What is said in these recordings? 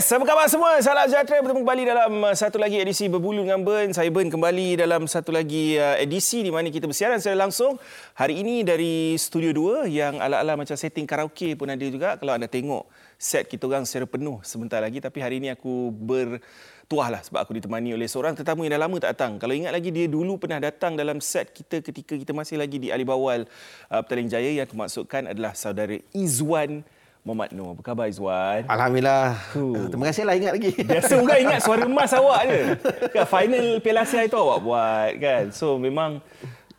Yes, apa khabar semua? Salam sejahtera bertemu kembali dalam uh, satu lagi edisi Berbulu dengan Ben. Saya Ben kembali dalam satu lagi uh, edisi di mana kita bersiaran secara langsung hari ini dari Studio 2 yang ala-ala macam setting karaoke pun ada juga. Kalau anda tengok set kita orang secara penuh sebentar lagi. Tapi hari ini aku bertuah lah sebab aku ditemani oleh seorang tetamu yang dah lama tak datang. Kalau ingat lagi dia dulu pernah datang dalam set kita ketika kita masih lagi di Alibawal uh, Petaling Jaya yang aku maksudkan adalah saudara Izwan Muhammad Noor. Apa khabar Izwan? Alhamdulillah. Uh. Terima kasih lah ingat lagi. Biasa juga ingat suara emas awak je. Kan final Piala Asia itu awak buat kan. So memang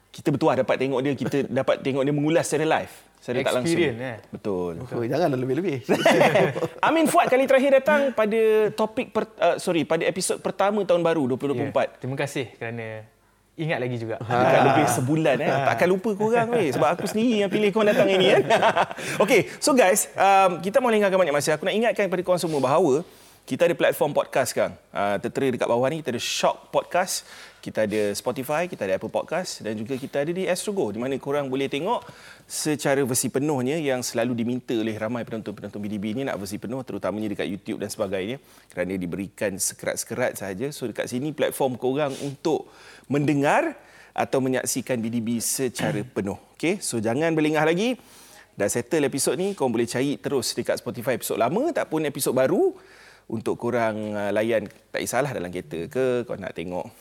kita bertuah dapat tengok dia, kita dapat tengok dia mengulas secara live. Secara tak langsung. Eh? Betul. Oh, janganlah lebih-lebih. Amin Fuad kali terakhir datang pada topik per, uh, sorry pada episod pertama tahun baru 2024. Yeah. Terima kasih kerana ingat lagi juga. Ha. lebih sebulan eh. Takkan lupa korang weh sebab aku sendiri yang pilih kau datang ini kan. Okey, so guys, um, kita mau lengahkan banyak masa. Aku nak ingatkan kepada korang semua bahawa kita ada platform podcast sekarang. Uh, tertera dekat bawah ni kita ada Shock Podcast, kita ada Spotify, kita ada Apple Podcast dan juga kita ada di Astrogo di mana korang boleh tengok secara versi penuhnya yang selalu diminta oleh ramai penonton-penonton BDB ini nak versi penuh terutamanya dekat YouTube dan sebagainya kerana diberikan sekerat-sekerat sahaja. So dekat sini platform korang untuk mendengar atau menyaksikan BDB secara penuh. Okay, so jangan berlengah lagi. Dah settle episod ni, kau boleh cari terus dekat Spotify episod lama tak pun episod baru untuk korang uh, layan tak kisahlah dalam kereta ke kau nak tengok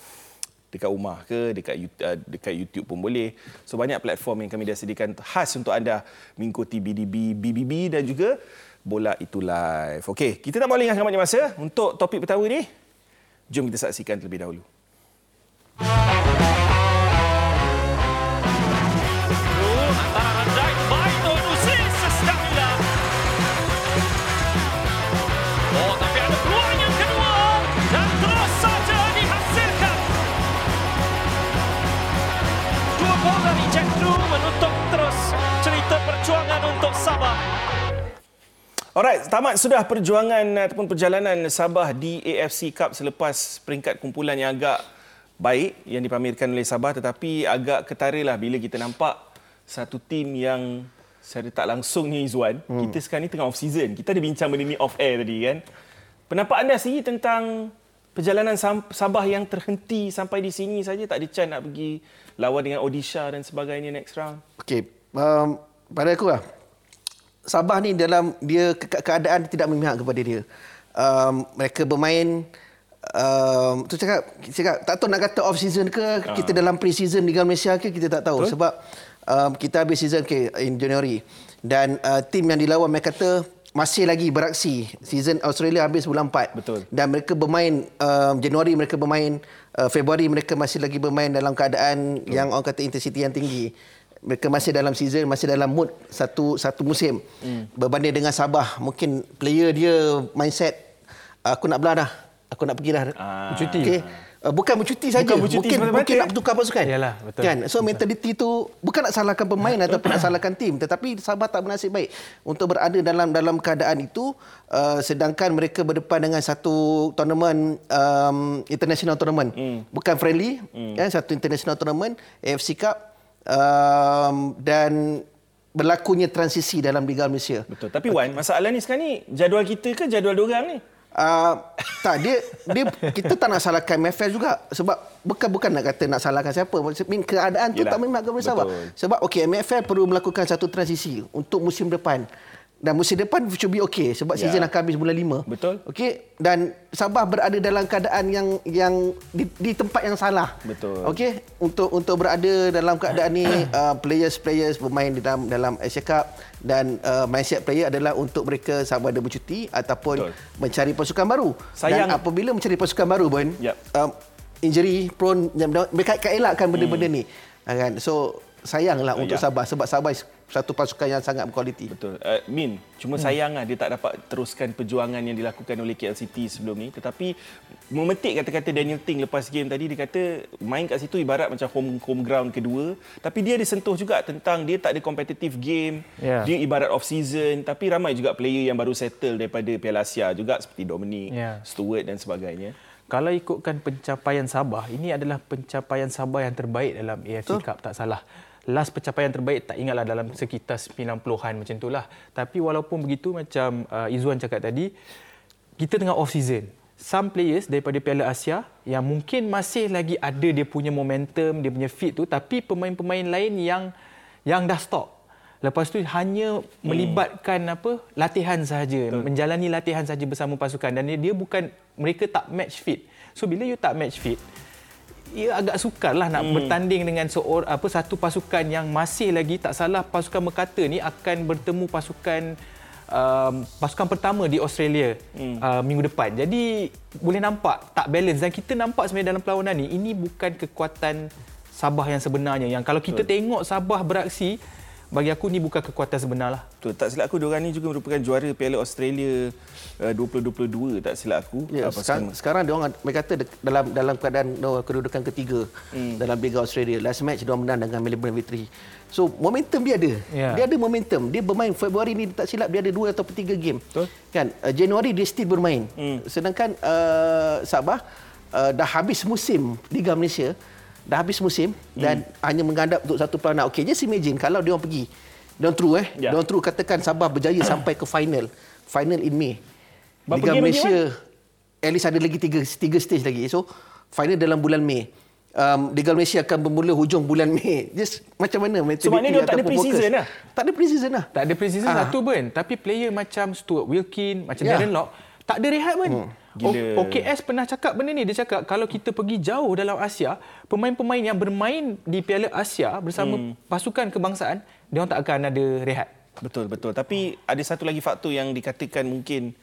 dekat rumah ke dekat uh, dekat YouTube pun boleh. So banyak platform yang kami dah sediakan khas untuk anda mengikuti BDB BBB dan juga bola itu live. Okey, kita tak mau lengahkan banyak masa untuk topik pertama ni. Jom kita saksikan terlebih dahulu. Alright, tamat sudah perjuangan ataupun perjalanan Sabah di AFC Cup selepas peringkat kumpulan yang agak baik yang dipamerkan oleh Sabah tetapi agak ketara lah bila kita nampak satu tim yang secara tak langsung ni Izzuan, hmm. kita sekarang ni tengah off season. Kita ada bincang benda ni off air tadi kan. Pendapat anda sendiri tentang perjalanan Sabah yang terhenti sampai di sini saja tak ada chance nak pergi lawan dengan Odisha dan sebagainya next round? Okey, um, pada aku lah Sabah ni dalam dia ke- keadaan tidak memihak kepada dia. Um, mereka bermain um, tu cakap, cakap tak tahu nak kata off season ke uh. kita dalam pre season Liga Malaysia ke kita tak tahu Betul? sebab um, kita habis season ke in Januari dan uh, tim yang dilawan mereka kata masih lagi beraksi season Australia habis bulan 4 betul dan mereka bermain um, Januari mereka bermain uh, Februari mereka masih lagi bermain dalam keadaan betul. yang orang kata intensiti yang tinggi mereka masih dalam season masih dalam mood satu satu musim. Hmm. berbanding dengan Sabah mungkin player dia mindset aku nak belah dah aku nak pergi dah. Ah. bercuti. Okay. Uh, bukan bercuti saja. Bukan bercuti mungkin mungkin nak bertukar pasukan. Yalah, betul. kan? So mentaliti tu bukan nak salahkan pemain ataupun nak salahkan tim. Tetapi Sabah tak bernasib baik. Untuk berada dalam dalam keadaan itu uh, sedangkan mereka berdepan dengan satu tournament um, international tournament. Hmm. bukan friendly hmm. kan satu international tournament AFC Cup um, dan berlakunya transisi dalam Liga Malaysia. Betul. Tapi Wan, masalah ni sekarang ni jadual kita ke jadual diorang ni? Uh, tak dia dia kita tak nak salahkan MFL juga sebab bukan bukan nak kata nak salahkan siapa Min keadaan tu Yelah. tak memang kepada Sabah sebab okey MFL perlu melakukan satu transisi untuk musim depan dan musim depan should be okay sebab ya. season akan habis bulan 5. Betul. Okey dan Sabah berada dalam keadaan yang yang di, di tempat yang salah. Betul. Okey untuk untuk berada dalam keadaan ni uh, players players bermain di dalam dalam Asia Cup dan uh, mindset player adalah untuk mereka sama ada bercuti ataupun Betul. mencari pasukan baru. Sayang. Dan apabila mencari pasukan baru pun yep. um, injury prone mereka akan elakkan benda-benda hmm. ni. Kan? So sayanglah uh, untuk ya. Sabah sebab Sabah satu pasukan yang sangat berkualiti. Betul. Uh, Min, cuma hmm. sayanglah dia tak dapat teruskan perjuangan yang dilakukan oleh KLCT sebelum ni. Tetapi memetik kata-kata Daniel Ting lepas game tadi, dia kata main kat situ ibarat macam home home ground kedua. Tapi dia disentuh juga tentang dia tak ada competitive game. Yeah. Dia ibarat off season. Tapi ramai juga player yang baru settle daripada Piala Asia juga seperti Dominic, yeah. Stewart dan sebagainya. Kalau ikutkan pencapaian Sabah, ini adalah pencapaian Sabah yang terbaik dalam AFC Cup, tak salah last pencapaian terbaik tak ingatlah dalam sekitar 90-an macam itulah. Tapi walaupun begitu macam uh, Izzuan cakap tadi kita tengah off season. Some players daripada Piala Asia yang mungkin masih lagi ada dia punya momentum, dia punya fit tu tapi pemain-pemain lain yang yang dah stop. Lepas tu hanya hmm. melibatkan apa latihan sahaja, Betul. menjalani latihan sahaja bersama pasukan dan dia bukan mereka tak match fit. So bila you tak match fit, ia agak sukar lah nak hmm. bertanding dengan seorang apa satu pasukan yang masih lagi tak salah pasukan Mekata ni akan bertemu pasukan um, pasukan pertama di Australia hmm. uh, minggu depan. Jadi boleh nampak tak balance dan kita nampak sebenarnya dalam perlawanan ni ini bukan kekuatan Sabah yang sebenarnya. Yang kalau kita Betul. tengok Sabah beraksi bagi aku ni bukan kekuatan sebenar lah. Betul. Tak silap aku, diorang ni juga merupakan juara Piala Australia uh, 2022, tak silap aku. Ya, sekarang, sekarang diorang, mereka kata dalam dalam keadaan no, kedudukan ketiga hmm. dalam Liga Australia. Last match diorang menang dengan Melbourne Victory. So, momentum dia ada. Yeah. Dia ada momentum. Dia bermain Februari ni, tak silap dia ada dua atau tiga game. Betul. Kan? Uh, Januari dia still bermain. Hmm. Sedangkan uh, Sabah uh, dah habis musim Liga Malaysia dah habis musim dan hmm. hanya menghadap untuk satu pelawanan. Okey, just imagine kalau dia orang pergi. Dia orang true eh. Yeah. Dia orang true katakan Sabah berjaya sampai ke final. Final in May. Berapa Liga Malaysia at least ada lagi tiga, tiga stage lagi. So, final dalam bulan Mei. Um, Liga Malaysia akan bermula hujung bulan Mei. Just macam mana? So, maknanya dia tak ada pre-season lah? Tak ada pre-season lah. Tak ada pre-season ah. satu pun. Tapi player macam Stuart Wilkin, macam yeah. Darren Lock, tak ada rehat pun. Hmm. Gila. OKS pernah cakap benda ni. Dia cakap kalau kita pergi jauh dalam Asia, pemain-pemain yang bermain di Piala Asia bersama hmm. pasukan kebangsaan, dia orang tak akan ada rehat. Betul, betul. Tapi ada satu lagi faktor yang dikatakan mungkin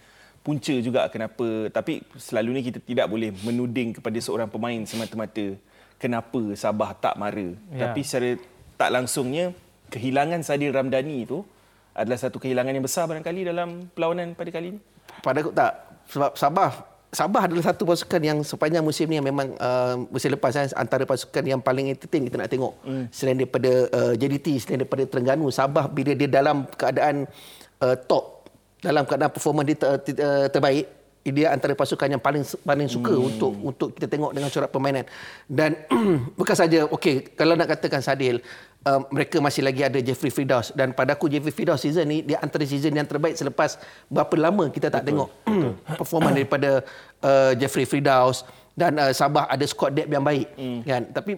punca juga kenapa. Tapi selalunya kita tidak boleh menuding kepada seorang pemain semata-mata kenapa Sabah tak mara. Ya. Tapi secara tak langsungnya, kehilangan Sadil Ramdhani itu adalah satu kehilangan yang besar barangkali dalam perlawanan pada kali ini. Pada aku tak sebab Sabah Sabah adalah satu pasukan yang sepanjang musim ni yang memang uh, musim lepas kan, antara pasukan yang paling entertain kita nak tengok hmm. selain daripada uh, JDT selain daripada Terengganu Sabah bila dia dalam keadaan uh, top dalam keadaan performa dia ter, ter, ter, terbaik dia antara pasukan yang paling paling suka hmm. untuk untuk kita tengok dengan corak permainan dan bukan saja okey kalau nak katakan Sadil uh, mereka masih lagi ada Jeffrey Fidaus dan pada aku Jeffrey Fidaus season ni dia antara season yang terbaik selepas berapa lama kita tak betul, tengok betul. performa daripada uh, Jeffrey Fidaus dan uh, Sabah ada squad depth yang baik hmm. kan tapi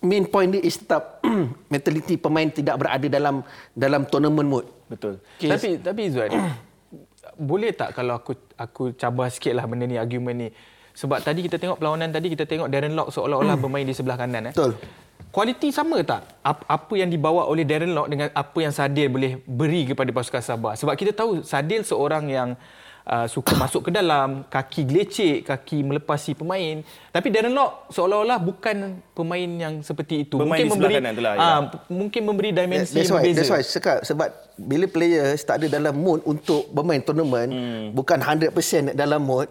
main point dia is tetap mentality pemain tidak berada dalam dalam tournament mode betul okay. tapi tapi Zuan boleh tak kalau aku aku cabar sikitlah benda ni argument ni sebab tadi kita tengok perlawanan tadi kita tengok Darren Lock seolah-olah hmm. bermain di sebelah kanan eh betul Kualiti sama tak apa yang dibawa oleh Darren Lock dengan apa yang Sadil boleh beri kepada pasukan Sabah? Sebab kita tahu Sadil seorang yang uh, suka masuk ke dalam, kaki gelecek, kaki melepasi pemain. Tapi Darren Lock seolah-olah bukan pemain yang seperti itu. Pemain mungkin memberi itulah, ya. uh, mungkin memberi dimensi that's why, berbeza. That's why, Sekak, sebab bila player tak ada dalam mood untuk bermain tournament, hmm. bukan 100% dalam mood,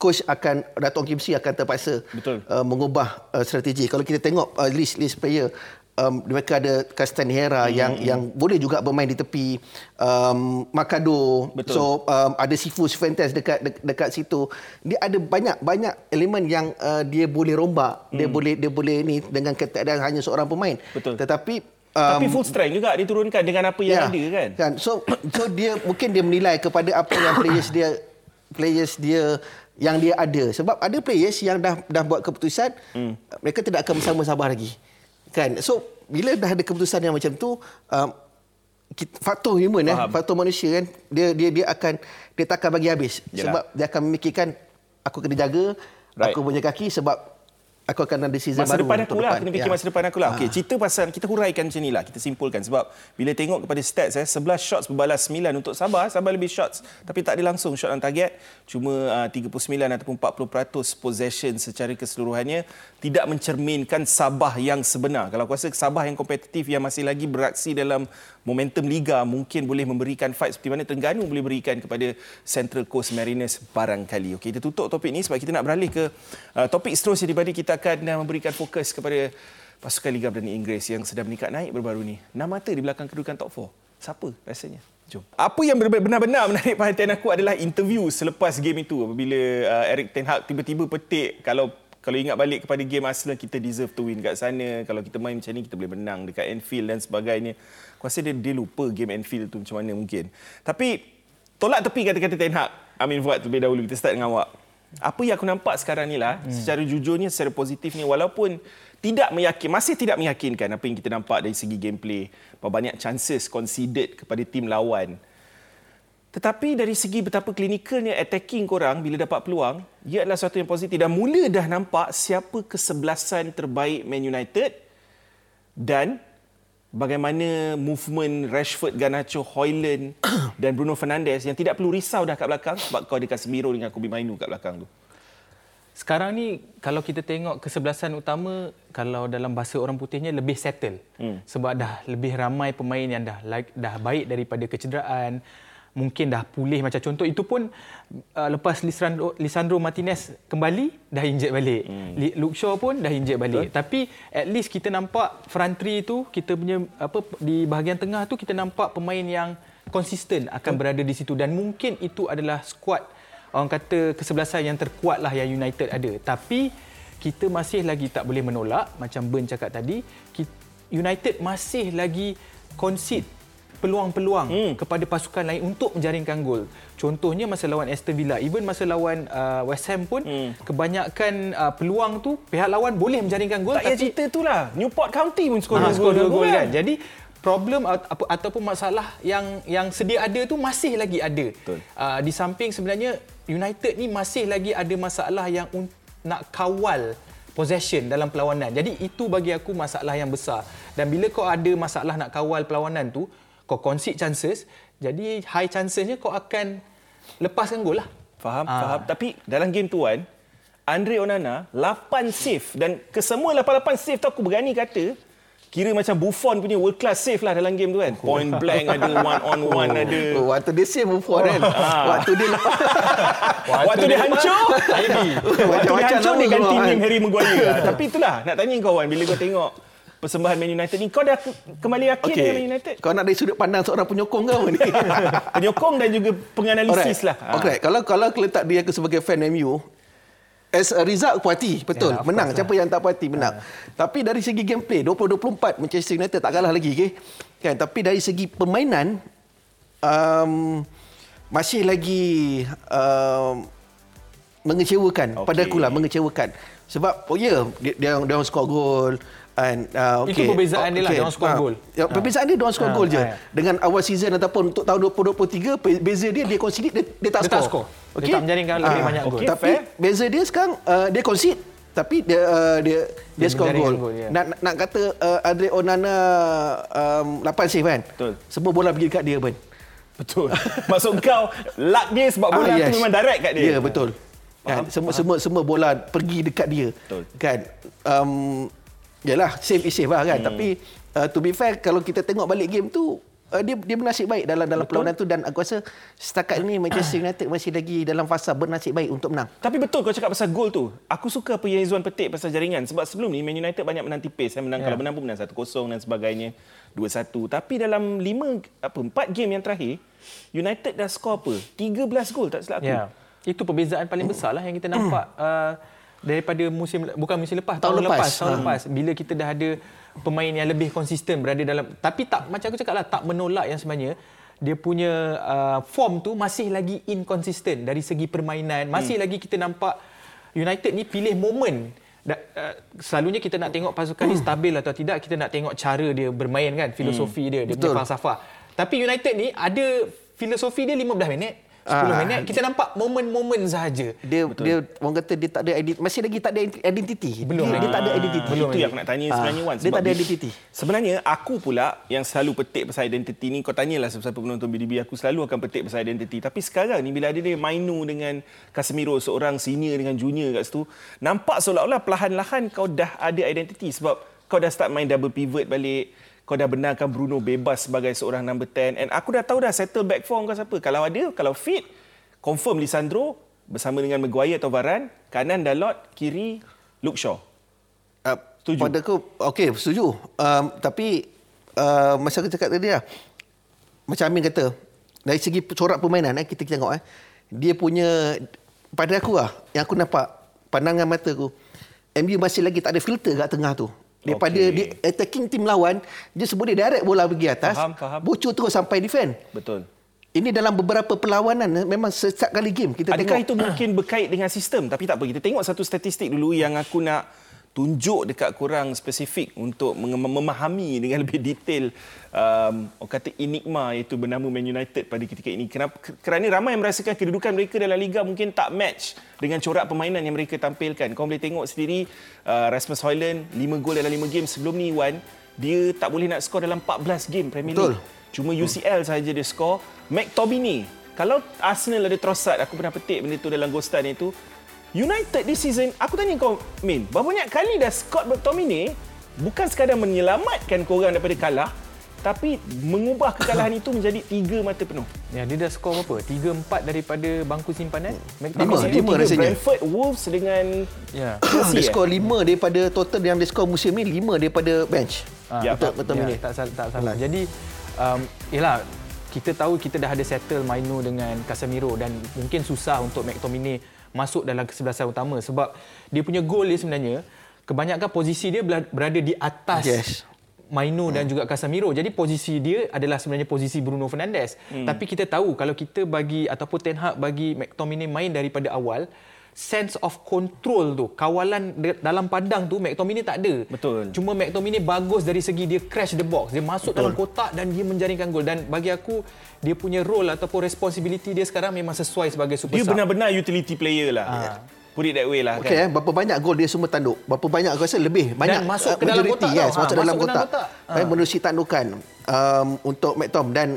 coach akan Datuk Kim akan terpaksa Betul. Uh, mengubah uh, strategi. Kalau kita tengok uh, list list player um, mereka ada Castanera hmm. yang yang boleh juga bermain di tepi um, Makado. Betul. So um, ada Sifu Fuentes dekat de, dekat situ. Dia ada banyak banyak elemen yang uh, dia boleh rombak. Hmm. Dia boleh dia boleh ni dengan keadaan hanya seorang pemain. Betul. Tetapi Um, Tapi full strength juga diturunkan dengan apa yang yeah, ada kan? kan. So so dia mungkin dia menilai kepada apa yang players dia players dia yang dia ada sebab ada players yang dah dah buat keputusan hmm. mereka tidak akan bersama Sabah lagi kan so bila dah ada keputusan yang macam tu um, faktor human eh faktor manusia kan dia dia dia akan dia tak akan bagi habis Yalah. sebab dia akan memikirkan aku kena jaga right. aku punya kaki sebab aku akan ada season masa baru depan aku lah. kena fikir ya. masa depan aku lah. Okey ha. cerita pasal kita huraikan macam inilah kita simpulkan. Sebab bila tengok kepada stats eh 11 shots berbalas 9 untuk Sabah. Sabah lebih shots tapi tak ada langsung shot on target. Cuma uh, 39 ataupun 40% possession secara keseluruhannya tidak mencerminkan Sabah yang sebenar kalau aku rasa Sabah yang kompetitif yang masih lagi beraksi dalam momentum liga mungkin boleh memberikan fight seperti mana Terengganu boleh berikan kepada Central Coast Mariners barangkali. Okey, kita tutup topik ini sebab kita nak beralih ke uh, topik seterusnya di mana kita akan uh, memberikan fokus kepada pasukan Liga Perdana Inggeris yang sedang meningkat naik baru-baru ni. Enam mata di belakang kedudukan top 4. Siapa rasanya? Jom. Apa yang benar-benar menarik perhatian aku adalah interview selepas game itu apabila uh, Eric Ten Hag tiba-tiba petik kalau kalau ingat balik kepada game Arsenal kita deserve to win kat sana kalau kita main macam ni kita boleh menang dekat Anfield dan sebagainya aku rasa dia, dia lupa game Anfield tu macam mana mungkin tapi tolak tepi kata-kata Ten Hag Amin Fuad terlebih dahulu. Kita start dengan awak. Apa yang aku nampak sekarang ni lah, hmm. secara jujurnya, secara positif ni, walaupun tidak meyakin, masih tidak meyakinkan apa yang kita nampak dari segi gameplay. Berapa banyak chances conceded kepada tim lawan. Tetapi dari segi betapa klinikalnya attacking korang bila dapat peluang, ia adalah sesuatu yang positif. Dan mula dah nampak siapa kesebelasan terbaik Man United dan bagaimana movement Rashford, Garnacho, Hoyland dan Bruno Fernandes yang tidak perlu risau dah kat belakang sebab kau ada Casemiro dengan Kobe Mainu kat belakang tu. Sekarang ni kalau kita tengok kesebelasan utama kalau dalam bahasa orang putihnya lebih settle. Hmm. Sebab dah lebih ramai pemain yang dah dah baik daripada kecederaan, mungkin dah pulih macam contoh itu pun uh, lepas Lisandro, Lisandro Martinez kembali dah injet balik. Hmm. Luke Shaw pun dah injet balik. Betul. Tapi at least kita nampak front three tu kita punya apa di bahagian tengah tu kita nampak pemain yang konsisten akan hmm. berada di situ dan mungkin itu adalah squad orang kata kesebelasan yang terkuat lah yang United ada. Tapi kita masih lagi tak boleh menolak macam Ben cakap tadi United masih lagi concede peluang-peluang hmm. kepada pasukan lain untuk menjaringkan gol. Contohnya masa lawan Aston Villa, even masa lawan uh, West Ham pun hmm. kebanyakan uh, peluang tu pihak lawan boleh menjaringkan gol tak tapi cerita itulah Newport County pun skor ha, dua gol kan. kan. Jadi problem apa ataupun masalah yang yang sedia ada tu masih lagi ada. Uh, di samping sebenarnya United ni masih lagi ada masalah yang nak kawal possession dalam perlawanan. Jadi itu bagi aku masalah yang besar. Dan bila kau ada masalah nak kawal perlawanan tu, kau concede chances, jadi high chancesnya kau akan lepaskan gol lah. Faham, ha. faham. Tapi dalam game tu kan, Andre Onana 8 save dan kesemua 8-8 save tu aku berani kata kira macam Buffon punya world class save lah dalam game tu kan. Point blank ada, one on one oh. ada. Oh, waktu dia save Buffon kan. Ha. Waktu dia waktu, waktu dia, dia hancur. waktu dia hancur dia ganti name Harry Maguire. Tapi itulah nak tanya kau kan bila kau tengok persembahan Man United ni kau dah kembali yakin okay. dengan Man United kau nak dari sudut pandang seorang penyokong kau ni penyokong dan juga penganalisis lah okay. kalau kalau letak dia sebagai fan MU as a result puas hati betul yeah, menang siapa lah. yang tak puas hati menang yeah. tapi dari segi gameplay 2024 Manchester United tak kalah lagi okay? kan tapi dari segi permainan um, masih lagi um, mengecewakan okay. pada aku lah mengecewakan sebab oh ya yeah, dia dia, dia skor gol And, uh, okay. Itu perbezaan okay. dia lah, dia orang skor uh, gol. Ya, perbezaan dia, dia orang skor uh, gol je. Uh, Dengan awal season ataupun untuk tahun 2023, beza dia, dia concede, dia, dia tak skor. Dia tak skor. Okay. Dia tak menjaringkan uh, lebih banyak okay. gol. Tapi Fair. beza dia sekarang, uh, dia concede, tapi dia uh, dia dia, dia skor gol. gol yeah. Nak nak kata uh, Andre Onana um, 8 save kan? Betul. Semua bola pergi dekat dia pun. Betul. Maksud kau luck dia sebab bola ah, yes. tu memang direct kat dia. Ya, yeah, betul. Kan? Semua semua semua bola pergi dekat dia. Betul. Kan? Um, Yalah, save is save lah kan. Hmm. Tapi uh, to be fair, kalau kita tengok balik game tu, uh, dia dia bernasib baik dalam dalam perlawanan tu dan aku rasa setakat ini Manchester United masih lagi dalam fasa bernasib baik untuk menang. Tapi betul kau cakap pasal gol tu. Aku suka apa yang Izzuan petik pasal jaringan sebab sebelum ni Man United banyak menang tipis. Saya menang yeah. kalau menang pun menang 1-0 dan sebagainya. 2-1. Tapi dalam 5 apa 4 game yang terakhir, United dah skor apa? 13 gol tak silap aku. Yeah. Itu perbezaan paling besar lah yang kita nampak. uh, daripada musim bukan musim lepas tahun, tahun lepas, lepas tahun ha. lepas bila kita dah ada pemain yang lebih konsisten berada dalam tapi tak macam aku cakap lah tak menolak yang sebenarnya dia punya uh, form tu masih lagi inconsistent dari segi permainan masih hmm. lagi kita nampak United ni pilih moment da, uh, selalunya kita nak tengok pasukan hmm. ni stabil atau tidak kita nak tengok cara dia bermain kan filosofi hmm. dia dia punya falsafah tapi United ni ada filosofi dia 15 minit 10 ah. minit kita nampak momen-momen sahaja. Dia Betul. dia orang kata dia tak ada identiti masih lagi tak ada identiti. Belum dia, dia tak ada identiti. Belum itu yang aku nak tanya ah. sebenarnya Wan dia tak ada identiti. Sebenarnya aku pula yang selalu petik pasal identiti ni kau tanyalah siapa penonton BDB aku selalu akan petik pasal identiti tapi sekarang ni bila ada dia Mainu dengan Casemiro seorang senior dengan junior kat situ nampak seolah-olah perlahan-lahan kau dah ada identiti sebab kau dah start main double pivot balik kau dah benarkan Bruno bebas sebagai seorang number 10 and aku dah tahu dah settle back four kau siapa. Kalau ada kalau fit confirm Lisandro bersama dengan Maguire atau Varane kanan Dalot kiri Luke Shaw. Uh, setuju? pada aku okey setuju. Um, tapi uh, masa aku cakap tadi lah macam Amin kata dari segi corak permainan eh, kita tengok eh dia punya pada aku lah yang aku nampak pandangan mata aku MU masih lagi tak ada filter kat tengah tu daripada okay. dia attacking tim lawan dia sebut dia direct bola pergi atas faham, faham. bocor terus sampai defend betul ini dalam beberapa perlawanan eh, memang setiap kali game kita Adakah tengok itu mungkin berkait dengan sistem? Tapi tak apa, kita tengok satu statistik dulu yang aku nak tunjuk dekat kurang spesifik untuk mem- memahami dengan lebih detail um, orang kata enigma iaitu bernama Man United pada ketika ini. Kenapa? Kerana ramai yang merasakan kedudukan mereka dalam Liga mungkin tak match dengan corak permainan yang mereka tampilkan. Kau boleh tengok sendiri uh, Rasmus Højlund 5 gol dalam 5 game sebelum ni Wan dia tak boleh nak skor dalam 14 game Premier Betul. League. Cuma UCL sahaja dia skor. McTominay kalau Arsenal ada Trossard, aku pernah petik benda tu dalam Ghostan itu. United this season, aku tanya kau, Min, berapa banyak kali dah Scott McTominay bukan sekadar menyelamatkan korang daripada kalah, tapi mengubah kekalahan itu menjadi tiga mata penuh. Ya, dia dah skor berapa? 3-4 daripada bangku simpanan. Lima, McTominay. lima Tiga rasanya. Brentford, Wolves dengan Ya. Chelsea. dia eh? skor 5 daripada total yang dia skor musim ni 5 daripada bench. Ah, Ya, untuk betul ya, ni. tak salah, tak salah. Jadi um, yalah kita tahu kita dah ada settle Maino dengan Casemiro dan mungkin susah untuk McTominay masuk dalam kesebelasan utama sebab dia punya gol dia sebenarnya kebanyakan posisi dia berada di atas Yes. Maino dan juga Casemiro. Jadi posisi dia adalah sebenarnya posisi Bruno Fernandes. Hmm. Tapi kita tahu kalau kita bagi ataupun Ten Hag bagi McTominay main daripada awal sense of control tu kawalan dalam padang tu McTominay tak ada Betul. Cuma McTominay bagus dari segi dia crash the box. Dia masuk Betul. dalam kotak dan dia menjaringkan gol. Dan bagi aku, dia punya role ataupun responsibility dia sekarang memang sesuai sebagai super Dia sub. benar-benar utility player lah. Ah. Put it that way lah Okey kan. eh, berapa banyak gol dia semua tanduk? Berapa banyak aku rasa lebih banyak masuk uh, ke dalam kotak yes, masuk Ha, dalam masuk dalam kotak. kotak. Baik menerusi tandukan um, untuk McTom dan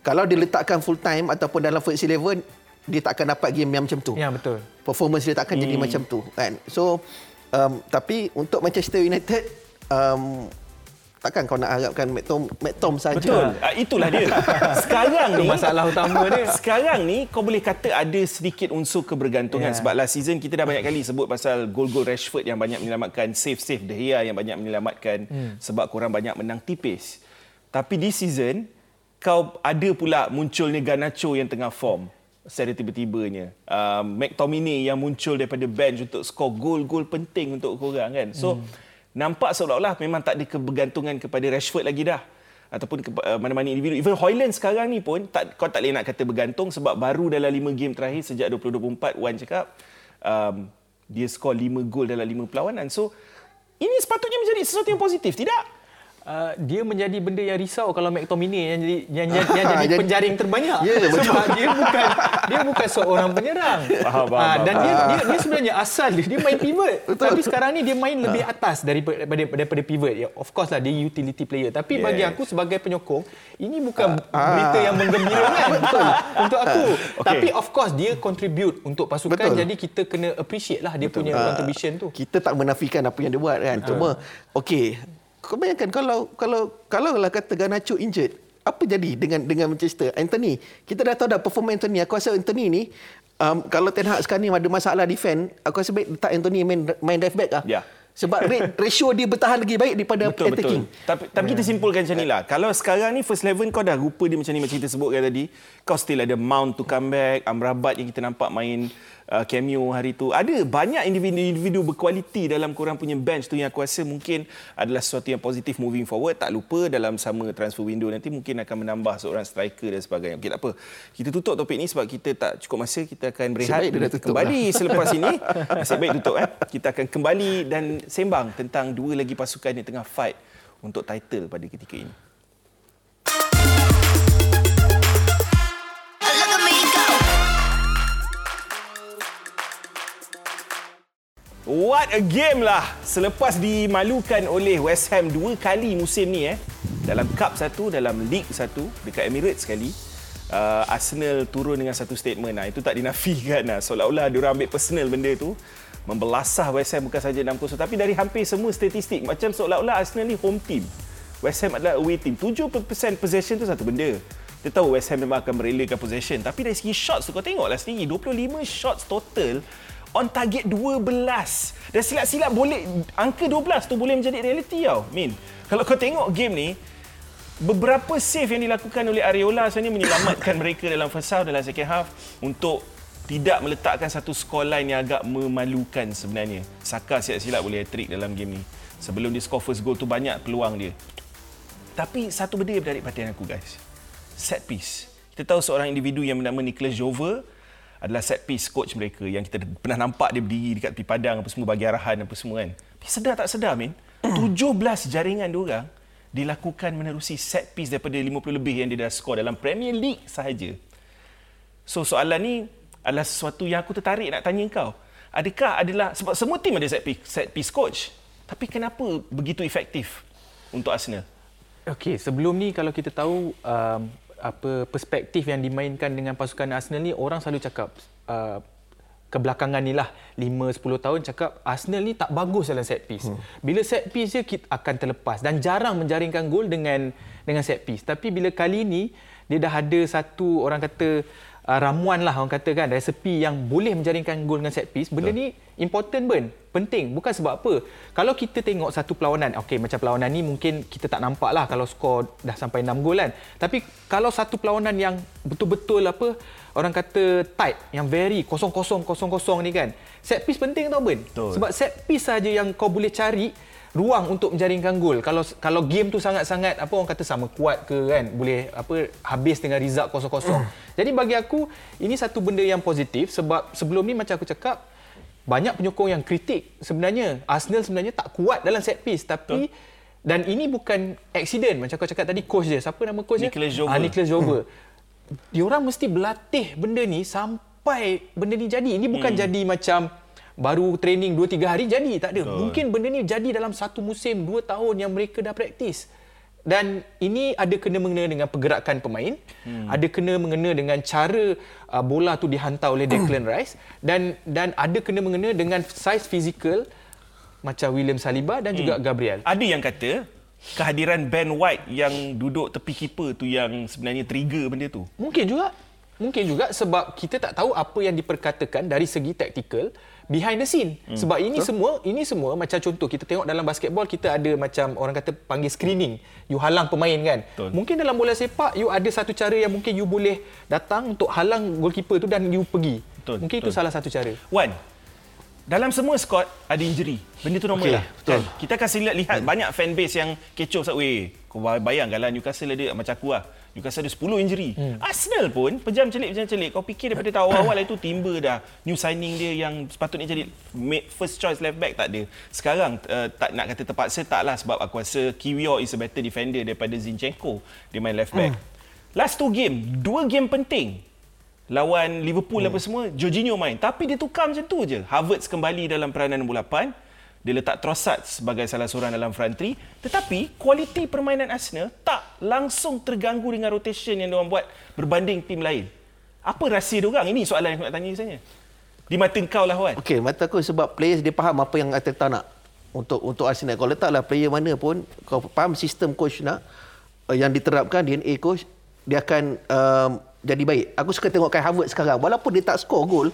kalau diletakkan full time ataupun dalam first eleven dia tak akan dapat game yang macam tu. Ya, betul. Performance dia tak akan jadi macam tu kan. So um, tapi untuk Manchester United um, takkan kau nak harapkan McTom McTom saja. Betul. Ah, itulah dia. Sekarang ni masalah utama dia. Sekarang ni kau boleh kata ada sedikit unsur kebergantungan Ya. sebab last season kita dah banyak kali sebut pasal gol-gol Rashford yang banyak menyelamatkan, save-save De Gea yang banyak menyelamatkan Hmm. sebab korang banyak menang tipis. Tapi this season kau ada pula munculnya Garnacho yang tengah form secara tiba-tibanya. Um, McTominay yang muncul daripada bench untuk skor gol-gol penting untuk korang kan. So Hmm. nampak seolah-olah memang tak ada kebergantungan kepada Rashford lagi dah ataupun ke, uh, mana-mana individu. Even Hoyland sekarang ni pun tak, kau tak boleh nak kata bergantung sebab baru dalam 5 game terakhir sejak 2024 Wan cakap um, dia skor 5 gol dalam 5 perlawanan. So ini sepatutnya menjadi sesuatu yang positif, tidak? Uh, dia menjadi benda yang risau kalau McTominay yang jadi yang, yang, yang jadi penjaring terbanyak. Ya, betul. sebab dia bukan dia bukan seorang penyerang. Faham, faham, Ah, faham. dan dia, dia dia sebenarnya asal dia, dia main pivot. Tapi sekarang ni dia main lebih atas daripada daripada, daripada pivot. Ya of course lah dia utility player. Tapi Yes. bagi aku sebagai penyokong ini bukan berita yang menggembirakan betul. Untuk aku. Okey. tapi of course dia contribute untuk pasukan Betul. jadi kita kena appreciate lah dia punya contribution tu. Kita tak menafikan apa yang dia buat kan. Cuma okey, kau bayangkan kalau kalau kalau lah kata Garnacho injured, apa jadi dengan dengan Manchester? Anthony, kita dah tahu dah perform Anthony. Aku rasa Anthony ni um, kalau Ten Hag sekarang ni ada masalah defend, aku rasa baik letak Anthony main main left back lah. Ya. Sebab rate, ratio dia bertahan lagi baik daripada Betul attacking. betul. Tapi tapi kita simpulkan macam ni lah. Kalau sekarang ni first eleven kau dah rupa dia macam ni macam kita sebutkan tadi, kau still ada Mount to come back, Amrabat yang kita nampak main uh, cameo hari tu. Ada banyak individu-individu berkualiti dalam korang punya bench tu yang aku rasa mungkin adalah sesuatu yang positif moving forward. Tak lupa dalam sama transfer window nanti mungkin akan menambah seorang striker dan sebagainya. Okey tak apa. Kita tutup topik ni sebab kita tak cukup masa. Kita akan berehat kembali selepas ini. Nasib baik tutup eh. Kita akan kembali dan sembang tentang dua lagi pasukan yang tengah fight untuk title pada ketika ini. What a game lah. Selepas dimalukan oleh West Ham dua kali musim ni eh. Dalam Cup satu, dalam League satu, dekat Emirates sekali. Uh, Arsenal turun dengan satu statement. Nah, itu tak dinafikan. Nah. Seolah-olah diorang ambil personal benda tu. Membelasah West Ham bukan saja 6-0. Tapi dari hampir semua statistik. Macam seolah-olah Arsenal ni home team. West Ham adalah away team. 70% possession tu satu benda. Kita tahu West Ham memang akan merelakan possession. Tapi dari segi shots tu kau tengoklah sendiri. 25 shots total on target 12. Dan silap-silap boleh angka 12 tu boleh menjadi realiti tau. Min. Kalau kau tengok game ni beberapa save yang dilakukan oleh Areola sebenarnya menyelamatkan mereka dalam first half dalam second half untuk tidak meletakkan satu scoreline yang agak memalukan sebenarnya. Saka silap-silap boleh hat-trick dalam game ni. Sebelum dia score first goal tu banyak peluang dia. Tapi satu benda yang menarik perhatian aku guys. Set piece. Kita tahu seorang individu yang bernama Nicholas Jover adalah set piece coach mereka yang kita pernah nampak dia berdiri dekat tepi padang apa semua bagi arahan apa semua kan. Tapi sedar tak sedar Min, 17 jaringan dia orang dilakukan menerusi set piece daripada 50 lebih yang dia dah skor dalam Premier League sahaja. So soalan ni adalah sesuatu yang aku tertarik nak tanya kau. Adakah adalah sebab semua tim ada set piece, set piece coach. Tapi kenapa begitu efektif untuk Arsenal? Okey, sebelum ni kalau kita tahu um, apa perspektif yang dimainkan dengan pasukan Arsenal ni orang selalu cakap uh, kebelakangan ni lah 5 10 tahun cakap Arsenal ni tak bagus dalam set piece. Hmm. Bila set piece je kita akan terlepas dan jarang menjaringkan gol dengan dengan set piece. Tapi bila kali ni dia dah ada satu orang kata uh, ramuan lah orang kata kan resepi yang boleh menjaringkan gol dengan set piece benda ni important pun penting. Bukan sebab apa. Kalau kita tengok satu perlawanan okey macam perlawanan ni mungkin kita tak nampak lah kalau skor dah sampai 6 gol kan. Tapi kalau satu perlawanan yang betul-betul apa orang kata tight yang very kosong-kosong kosong-kosong ni kan set piece penting tau Ben. Sebab set piece saja yang kau boleh cari ruang untuk menjaringkan gol. Kalau kalau game tu sangat-sangat apa orang kata sama kuat ke kan, boleh apa habis dengan result kosong-kosong. Mm. Jadi bagi aku ini satu benda yang positif sebab sebelum ni macam aku cakap banyak penyokong yang kritik sebenarnya Arsenal sebenarnya tak kuat dalam set piece tapi Betul. dan ini bukan accident macam aku cakap tadi coach dia. Siapa nama coach dia? Nicholas Jover. Ah, Nicholas. Hmm. Diorang mesti berlatih benda ni sampai benda ni jadi. Ini bukan hmm. jadi macam baru training 2 3 hari jadi tak ada. Betul. Mungkin benda ni jadi dalam satu musim 2 tahun yang mereka dah praktis. Dan ini ada kena mengena dengan pergerakan pemain, hmm. ada kena mengena dengan cara uh, bola tu dihantar oleh Declan Rice dan dan ada kena mengena dengan saiz fizikal macam William Saliba dan hmm. juga Gabriel. Ada yang kata kehadiran Ben White yang duduk tepi keeper tu yang sebenarnya trigger benda tu. Mungkin juga. Mungkin juga sebab kita tak tahu apa yang diperkatakan dari segi taktikal behind the scene. Hmm. Sebab ini Betul? semua ini semua macam contoh kita tengok dalam basketball kita ada macam orang kata panggil screening. You halang pemain kan. Betul. Mungkin dalam bola sepak you ada satu cara yang mungkin you boleh datang untuk halang goalkeeper tu dan you pergi. Betul. Mungkin Betul. itu salah satu cara. One. Dalam semua squad ada injury. Benda tu normal okay. lah. Betul. Kan? Kita akan lihat, lihat banyak fan base yang kecoh weh. Kau bayangkanlah Newcastle ada macam aku lah. Newcastle ada 10 injury. Hmm. Arsenal pun pejam celik pejam celik. Kau fikir daripada tahun awal itu timba dah new signing dia yang sepatutnya jadi first choice left back tak ada. Sekarang uh, tak nak kata terpaksa taklah sebab aku rasa Kiwior is a better defender daripada Zinchenko dia main left back. Hmm. Last two game, dua game penting. Lawan Liverpool hmm. apa semua, Jorginho main. Tapi dia tukar macam tu je. Havertz kembali dalam peranan nombor 8 dia letak Trossard sebagai salah seorang dalam front three tetapi kualiti permainan Arsenal tak langsung terganggu dengan rotation yang diorang buat berbanding tim lain. Apa rahsia diorang ini soalan yang aku nak tanya sebenarnya. Di mata kau lah Wan. Okey mata aku sebab players dia faham apa yang Arteta nak untuk untuk Arsenal. Kalau letaklah player mana pun kau faham sistem coach nak eh, yang diterapkan DNA coach dia akan um, jadi baik. Aku suka tengok Kai Havertz sekarang. Walaupun dia tak score gol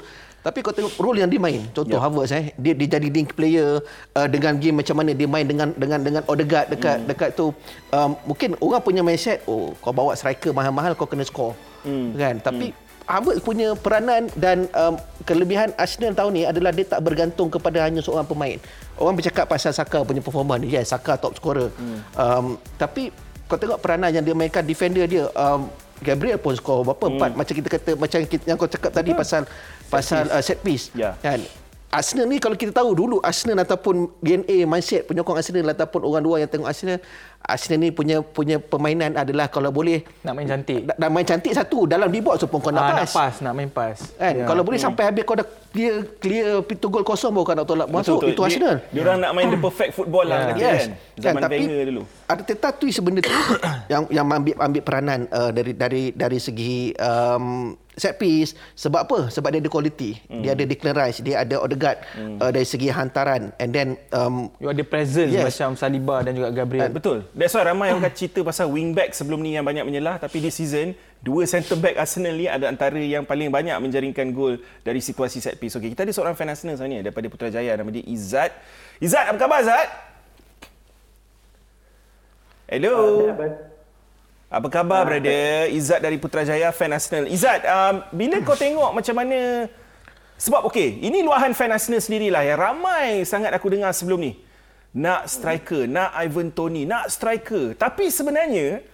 tapi kau tengok role yang dia main. Contoh yeah. Havertz eh, dia dia jadi link player uh, dengan game macam mana dia main dengan dengan dengan Odegaard dekat mm. dekat tu. Um, mungkin orang punya mindset, oh kau bawa striker mahal-mahal kau kena score. Mm. Kan? Tapi mm. Havertz punya peranan dan um, kelebihan Arsenal tahun ni adalah dia tak bergantung kepada hanya seorang pemain. Orang bercakap pasal Saka punya performa ni. Yes, Saka top scorer. Mm. Um, tapi kau tengok peranan yang dia mainkan defender dia um, Gabriel pun skor berapa empat hmm. macam kita kata macam kita, yang kau cakap tadi pasal set pasal piece. Uh, set piece yeah. kan Arsenal ni kalau kita tahu dulu Arsenal ataupun DNA mindset penyokong Arsenal ataupun orang luar yang tengok Arsenal Arsenal ni punya punya permainan adalah kalau boleh nak main cantik. Nak main cantik satu dalam di box pun kau nak ah, pas. Nak pas, nak main pas. Kan? Ya. Kalau boleh hmm. sampai habis kau dah clear clear pintu gol kosong baru kau nak tolak masuk betul, itu Arsenal. Dia orang nak main the perfect football lah yeah. yes. kan. Zaman kan, tapi dulu. Ada tetap tu sebenarnya tu yang yang ambil ambil peranan uh, dari dari dari segi um, set piece sebab apa? Sebab dia ada quality. Mm. dia ada Declan Rice dia ada Odegaard mm. uh, dari segi hantaran. And then um, you ada presence yes. macam Saliba dan juga Gabriel. Uh, betul. That's why ramai yang akan cerita pasal wing back sebelum ni yang banyak menyelah. Tapi di season dua centre back Arsenal ni ada antara yang paling banyak menjaringkan gol dari situasi set piece. Okey kita ada seorang fan Arsenal sebenarnya daripada Putrajaya. Nama dia Izzat. Izzat apa khabar Izzat? Hello. Uh, apa khabar, ah, brother? Izzat dari Putrajaya, fan Arsenal. Izzat, um, bila kau tengok macam mana... Sebab, okey, ini luahan fan Arsenal sendirilah yang ramai sangat aku dengar sebelum ni. Nak striker, nak Ivan Tony, nak striker. Tapi sebenarnya,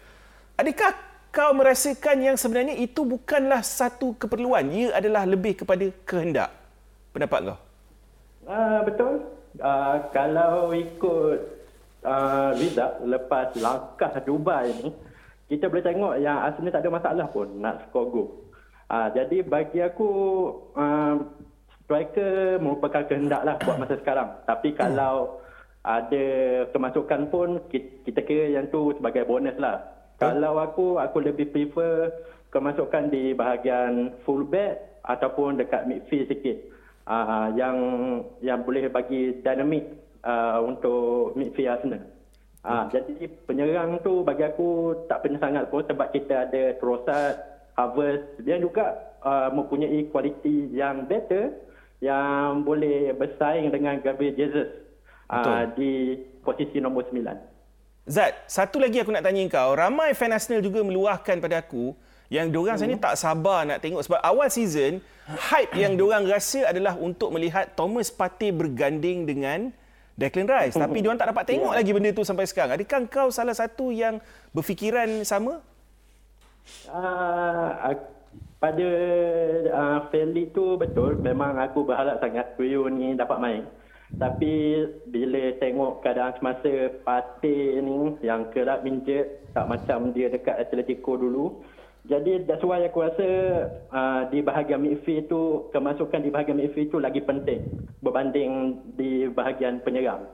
adakah kau merasakan yang sebenarnya itu bukanlah satu keperluan. Ia adalah lebih kepada kehendak. Pendapat kau? Uh, betul. Uh, kalau ikut uh, result lepas langkah Dubai ni, kita boleh tengok yang Arsenal tak ada masalah pun nak skor gol. Uh, jadi bagi aku, uh, striker merupakan kehendak lah buat masa sekarang. Tapi kalau ada kemasukan pun, kita kira yang tu sebagai bonus lah. Kalau aku, aku lebih prefer kemasukan di bahagian fullback ataupun dekat midfield sikit. Uh, yang yang boleh bagi dinamik uh, untuk midfield Arsenal. Uh, jadi penyerang tu bagi aku tak penting sangat pun sebab kita ada Trossard, Havertz dia juga uh, mempunyai kualiti yang better yang boleh bersaing dengan Gabriel Jesus uh, di posisi nombor 9. Zat, satu lagi aku nak tanya kau. Ramai fan Arsenal juga meluahkan pada aku yang diorang hmm. tak sabar nak tengok sebab awal season hype yang diorang rasa adalah untuk melihat Thomas Partey berganding dengan Declan Rice tapi diorang tak dapat tengok yeah. lagi benda tu sampai sekarang. Adakah kau salah satu yang berfikiran sama? Uh, pada uh, Felix tu betul memang aku berharap sangat trio ni dapat main. Tapi bila tengok keadaan semasa Pate ni yang kerap minjet tak macam dia dekat Atletico dulu. Jadi that's why aku rasa uh, di bahagian midfield tu kemasukan di bahagian midfield tu lagi penting berbanding di bahagian penyerang.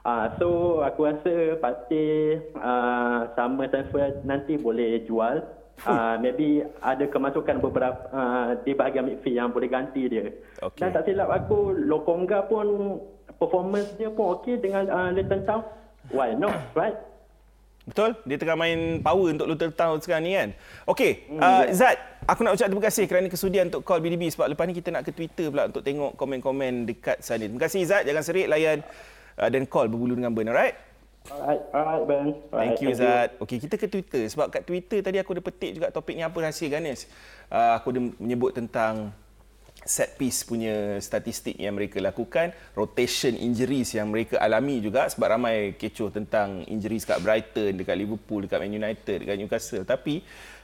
Uh, so aku rasa Pate uh, sama Sanford nanti boleh jual. Uh, maybe ada kemasukan beberapa uh, di bahagian midfield yang boleh ganti dia. Okay. Dan tak silap aku Lokonga pun performance dia pun okey dengan uh, Leighton Town. Why not, right? Betul? Dia tengah main power untuk Luton Town sekarang ni kan. Okey, hmm, uh, Zat, aku nak ucap terima kasih kerana kesudian untuk call BDB sebab lepas ni kita nak ke Twitter pula untuk tengok komen-komen dekat sana. Terima kasih Zat, jangan serik layan uh, dan call berbulu dengan Ben, alright? Alright, alright Ben. Thank you Zat. Okey, kita ke Twitter sebab kat Twitter tadi aku ada petik juga topik ni apa rahsia Ganesh. Uh, aku ada menyebut tentang set piece punya statistik yang mereka lakukan, rotation injuries yang mereka alami juga sebab ramai kecoh tentang injuries kat Brighton, dekat Liverpool, dekat Man United, dekat Newcastle. Tapi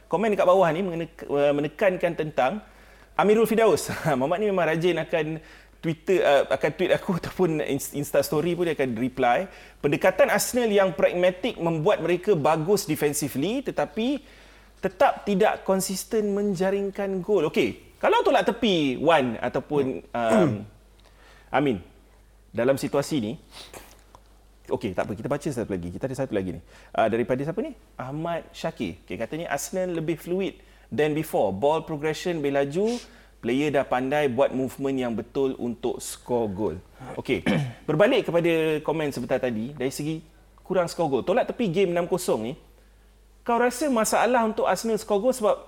komen dekat bawah ni menekankan tentang Amirul Fidaus. Muhammad ni memang rajin akan Twitter uh, akan tweet aku ataupun Insta story pun dia akan reply. Pendekatan Arsenal yang pragmatik membuat mereka bagus defensively tetapi tetap tidak konsisten menjaringkan gol. Okey, kalau tolak tepi Wan ataupun um, Amin dalam situasi ni Okey, tak apa. Kita baca satu lagi. Kita ada satu lagi ni. Uh, daripada siapa ni? Ahmad Syakir. Okay, katanya Arsenal lebih fluid than before. Ball progression lebih laju. Player dah pandai buat movement yang betul untuk score goal. Okey, berbalik kepada komen sebentar tadi. Dari segi kurang score goal. Tolak tepi game 6-0 ni. Kau rasa masalah untuk Arsenal score goal sebab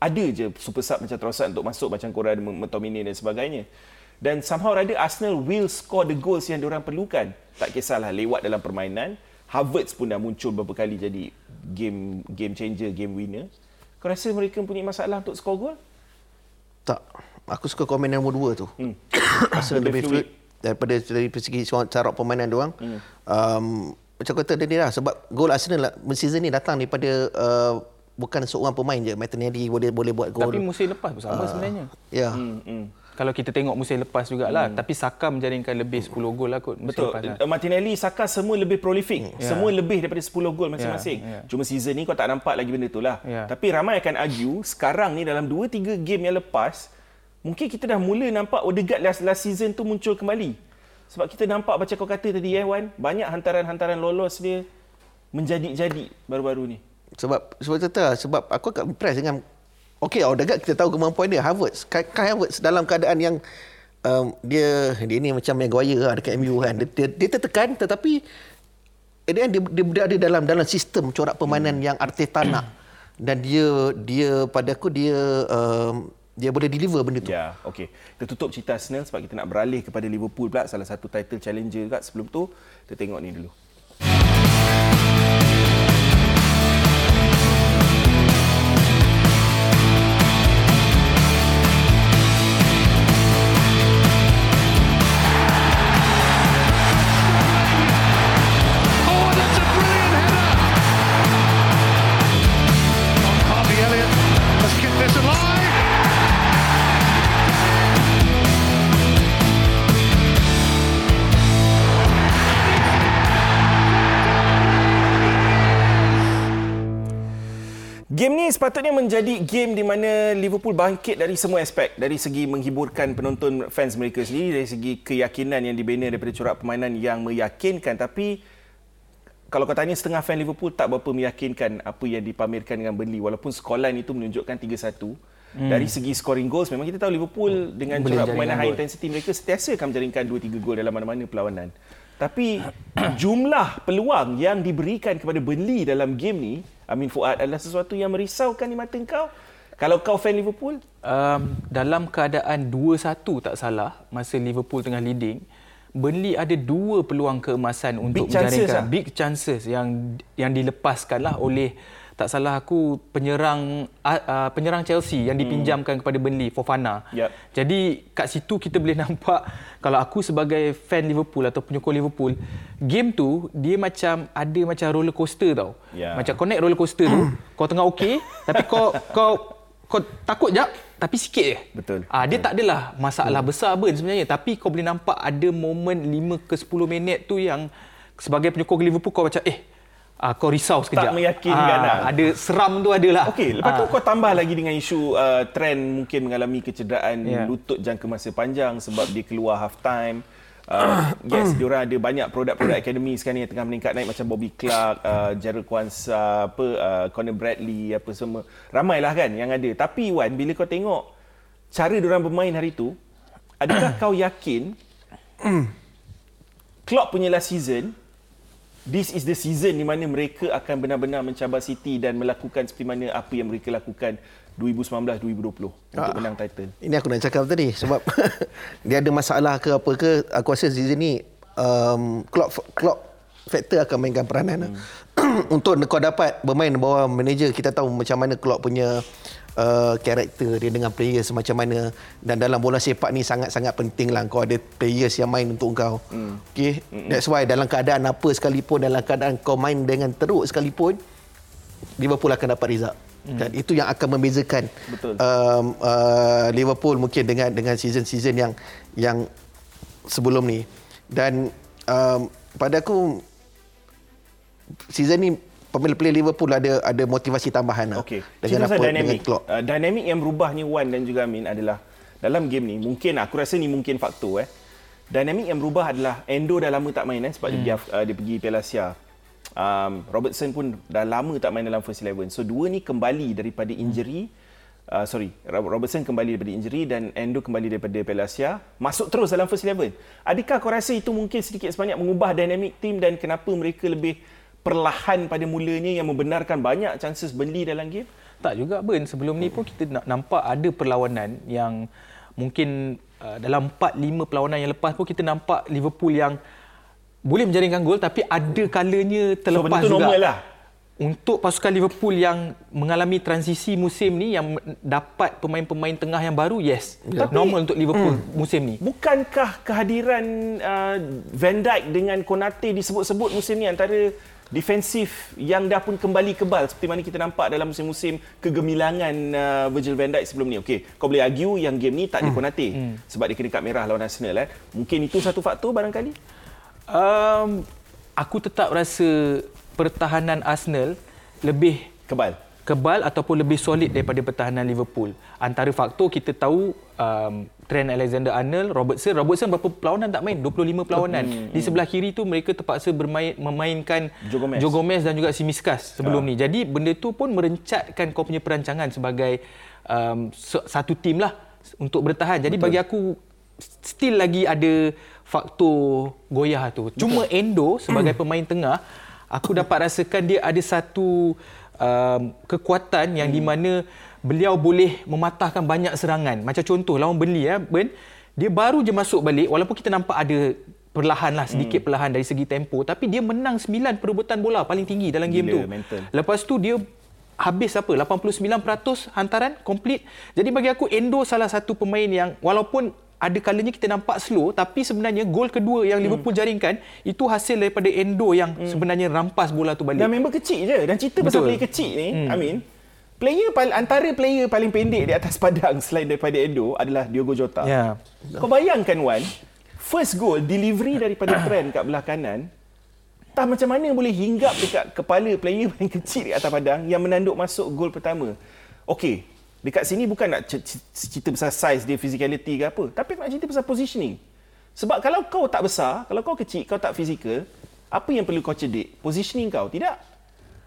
ada je super sub macam Trossard untuk masuk macam korang McTominay dan sebagainya. Dan somehow rather Arsenal will score the goals yang diorang perlukan. Tak kisahlah lewat dalam permainan. Havertz pun dah muncul beberapa kali jadi game game changer, game winner. Kau rasa mereka punya masalah untuk score gol? Tak. Aku suka komen nombor dua tu. Hmm. Arsenal lebih fluid daripada dari segi cara permainan diorang. Hmm. Um, macam kata tadi lah sebab gol Arsenal lah, season ni datang daripada uh, bukan seorang pemain je Martinelli boleh boleh buat gol. Tapi musim lepas pun sama uh, sebenarnya. Ya. Yeah. Hmm, hmm. Kalau kita tengok musim lepas jugalah hmm. tapi Saka menjaringkan lebih 10 gol lah kot. Betul. Lepas, lah. Martinelli, Saka semua lebih prolific. Hmm. Semua yeah. lebih daripada 10 gol masing-masing. Yeah. Yeah. Cuma season ni kau tak nampak lagi benda tu lah. Yeah. Tapi ramai akan argue sekarang ni dalam 2 3 game yang lepas mungkin kita dah mula nampak Odegaard last, last season tu muncul kembali. Sebab kita nampak macam kau kata tadi eh Wan, banyak hantaran-hantaran lolos dia menjadi-jadi baru-baru ni sebab sebab tu sebab aku agak impress dengan okey Odegaard kita tahu kemampuan dia Havertz Kai, Kai Havertz dalam keadaan yang um, dia dia ni macam Maguire lah dekat MU kan dia, dia, dia tertekan tetapi dia, dia, dia berada dalam dalam sistem corak permainan hmm. yang Arteta nak dan dia dia pada aku dia um, dia boleh deliver benda tu. Ya, okey. Kita tutup cerita Arsenal sebab kita nak beralih kepada Liverpool pula salah satu title challenger juga sebelum tu kita tengok ni dulu. Sepatutnya menjadi game di mana Liverpool bangkit dari semua aspek. Dari segi menghiburkan penonton fans mereka sendiri, dari segi keyakinan yang dibina daripada corak permainan yang meyakinkan. Tapi kalau kau tanya setengah fan Liverpool tak berapa meyakinkan apa yang dipamerkan dengan Burnley. Walaupun scoreline itu menunjukkan 3-1. Hmm. Dari segi scoring goals, memang kita tahu Liverpool dengan Boleh corak permainan high intensity mereka sentiasa akan menjaringkan 2-3 gol dalam mana-mana perlawanan. Tapi jumlah peluang yang diberikan kepada Burnley dalam game ni, Amin Fuad adalah sesuatu yang merisaukan di mata kau. Kalau kau fan Liverpool, Um, dalam keadaan 2-1 tak salah masa Liverpool tengah leading, Burnley ada dua peluang keemasan untuk chances menjaringkan lah. big chances yang yang dilepaskan lah oleh tak salah aku penyerang uh, penyerang Chelsea yang dipinjamkan kepada Burnley Fofana. Yep. Jadi kat situ kita boleh nampak kalau aku sebagai fan Liverpool atau penyokong Liverpool, game tu dia macam ada macam roller coaster tau. Ya. Macam naik roller coaster tu, kau tengah okey tapi kau kau kau takut jap tapi sikit je. Betul. Ah dia tak adalah masalah besar pun sebenarnya tapi kau boleh nampak ada momen 5 ke 10 minit tu yang sebagai penyokong Liverpool kau macam eh ah, kau risau sekejap. meyakinkan lah. Ada seram tu adalah. Okey, lepas tu kau tambah lagi dengan isu uh, trend mungkin mengalami kecederaan Ya. lutut jangka masa panjang sebab dia keluar half time. Uh, yes, diorang ada banyak produk-produk akademi sekarang ni yang tengah meningkat naik macam Bobby Clark, uh, Gerald Kwanzaa, apa uh, Conor Bradley apa semua. Ramailah kan yang ada. Tapi Wan, bila kau tengok cara diorang bermain hari tu, adakah kau yakin Klopp punya last season this is the season di mana mereka akan benar-benar mencabar City dan melakukan seperti mana apa yang mereka lakukan 2019-2020 untuk Ah. menang title. Ini aku nak cakap tadi sebab dia ada masalah ke apa ke aku rasa season ni um, clock clock factor akan mainkan peranan hmm. untuk kau dapat bermain bawah manager kita tahu macam mana clock punya uh, karakter dia dengan players macam mana dan dalam bola sepak ni sangat-sangat penting lah kau ada players yang main untuk kau hmm. okay that's why dalam keadaan apa sekalipun dalam keadaan kau main dengan teruk sekalipun Liverpool akan dapat result. Hmm. Dan itu yang akan membezakan Betul. um, uh, Liverpool mungkin dengan dengan season-season yang yang sebelum ni. Dan um, pada aku season ni pemain-pemain Liverpool ada ada motivasi tambahan lah. Okey. Dengan Cerita apa dengan dynamic. Klopp. Uh, dynamic yang berubahnya Wan dan juga Amin adalah dalam game ni mungkin aku rasa ni mungkin faktor eh. Dynamic yang berubah adalah Endo dah lama tak main eh sebab hmm. dia pergi, uh, dia pergi Piala Asia. Um, Robertson pun dah lama tak main dalam first eleven. So dua ni kembali daripada injury. Uh, sorry, Robertson kembali daripada injury dan Endo kembali daripada Piala Asia. Masuk terus dalam first eleven. Adakah kau rasa itu mungkin sedikit sebanyak mengubah dynamic team dan kenapa mereka lebih perlahan pada mulanya yang membenarkan banyak chances Burnley dalam game? Tak juga Ben. Sebelum ni pun kita nak nampak ada perlawanan yang mungkin uh, dalam 4-5 perlawanan yang lepas pun kita nampak Liverpool yang boleh menjaringkan gol tapi ada kalanya terlepas tu juga. normal lah. Untuk pasukan Liverpool yang mengalami transisi musim ni yang dapat pemain-pemain tengah yang baru, yes. Tapi- normal untuk Liverpool musim ni. Bukankah kehadiran uh, Van Dijk dengan Konate disebut-sebut musim ni antara defensif yang dah pun kembali kebal seperti mana kita nampak dalam musim-musim kegemilangan uh, Virgil van Dijk sebelum ni. Okey, kau boleh argue yang game ni tak ada Konate sebab dia kena kad merah lawan Arsenal eh. Mungkin itu satu faktor barangkali. Um, aku tetap rasa pertahanan Arsenal lebih Kebal. Kebal ataupun lebih solid daripada pertahanan Liverpool. Antara faktor kita tahu um, Trent Alexander-Arnold, Robertson, Robertson berapa perlawanan tak main? 25 perlawanan. Hmm, Di sebelah kiri tu mereka terpaksa bermain memainkan Joe Gomez. Joe Gomez dan juga Simiskas sebelum ni. Jadi benda tu pun merencatkan kau punya perancangan sebagai um, satu tim lah untuk bertahan. Jadi Betul. bagi aku still lagi ada faktor goyah tu. Cuma Endo sebagai pemain tengah, aku dapat rasakan dia ada satu um, kekuatan yang di mana beliau boleh mematahkan banyak serangan. Macam contoh lawan Burnley ya, Ben, dia baru je masuk balik walaupun kita nampak ada perlahan lah sedikit perlahan dari segi tempo tapi dia menang 9 perebutan bola paling tinggi dalam game Gila, tu. mental. Lepas tu dia habis apa 89% hantaran complete. Jadi bagi aku Endo salah satu pemain yang walaupun ada kalanya kita nampak slow tapi sebenarnya gol kedua yang Liverpool jaringkan itu hasil daripada Endo yang sebenarnya rampas bola tu balik. Dan member kecil je. Dan cerita pasal Betul. player kecil ni, hmm. Amin, player paling antara player paling pendek di atas padang selain daripada Endo adalah Diogo Jota. Ya. Kau bayangkan Wan, first goal delivery daripada Trent kat belah kanan Entah macam mana boleh hinggap dekat kepala player paling kecil di atas padang yang menanduk masuk gol pertama. Okey, dekat sini bukan nak cerita pasal size dia, physicality ke apa. Tapi nak cerita pasal positioning. Sebab kalau kau tak besar, kalau kau kecil, kau tak fizikal, apa yang perlu kau cedik? Positioning kau? Tidak.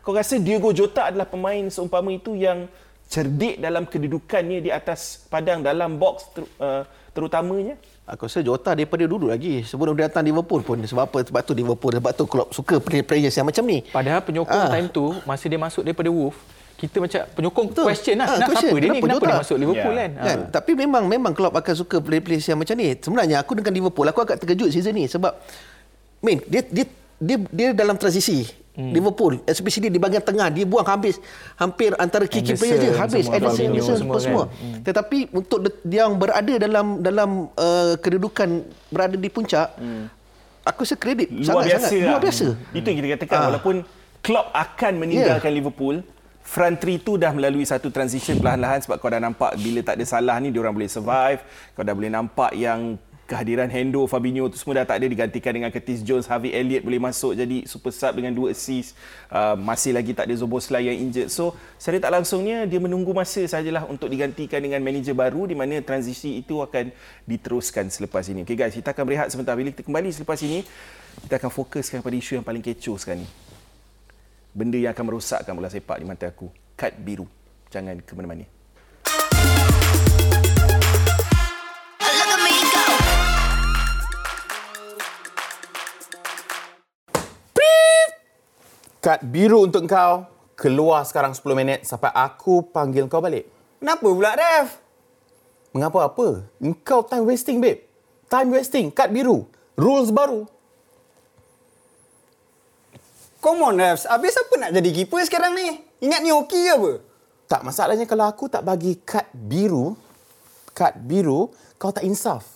Kau rasa Diego Jota adalah pemain seumpama itu yang cerdik dalam kedudukannya di atas padang dalam box ter, uh, terutamanya? Aku rasa Jota daripada dulu lagi sebelum dia datang Liverpool pun sebab apa sebab tu Liverpool sebab tu Klopp suka player-player yang macam ni. Padahal penyokong ah. time tu masa dia masuk daripada Wolf kita macam penyokong Betul. question lah ha, question. siapa dia ni kenapa, kenapa dia masuk Liverpool yeah. kan? kan? Ha. Tapi memang memang Klopp akan suka player-player yang macam ni. Sebenarnya aku dengan Liverpool aku agak terkejut season ni sebab main dia dia dia, dia dalam transisi Hmm. Liverpool especially di bahagian tengah dia buang habis hampir antara key key player dia habis Anderson Anderson semua, semua. Kan? Hmm. tetapi untuk dia yang berada dalam dalam uh, kedudukan berada di puncak hmm. aku rasa kredit luar sangat, biasa sangat. Lah. luar biasa hmm. itu yang kita katakan ah. walaupun Klopp akan meninggalkan yeah. Liverpool front three tu dah melalui satu transition perlahan-lahan sebab kau dah nampak bila tak ada salah ni dia orang boleh survive kau dah boleh nampak yang kehadiran Hendo, Fabinho tu semua dah tak ada digantikan dengan Curtis Jones, Harvey Elliott boleh masuk jadi super sub dengan dua assist. Uh, masih lagi tak ada Zoboslai yang injured. So, secara tak langsungnya dia menunggu masa sajalah untuk digantikan dengan manager baru di mana transisi itu akan diteruskan selepas ini. Okay guys, kita akan berehat sebentar. Bila kita kembali selepas ini, kita akan fokuskan pada isu yang paling kecoh sekarang ni. Benda yang akan merosakkan bola sepak di mata aku. Kad biru. Jangan ke mana-mana. Kad biru untuk kau keluar sekarang 10 minit sampai aku panggil kau balik. Kenapa pula, Ref? Mengapa apa? Engkau time wasting, babe. Time wasting. Kad biru. Rules baru. Come on, Ref. Habis apa nak jadi keeper sekarang ni? Ingat ni okey ke apa? Tak, masalahnya kalau aku tak bagi kad biru, kad biru, kau tak insaf.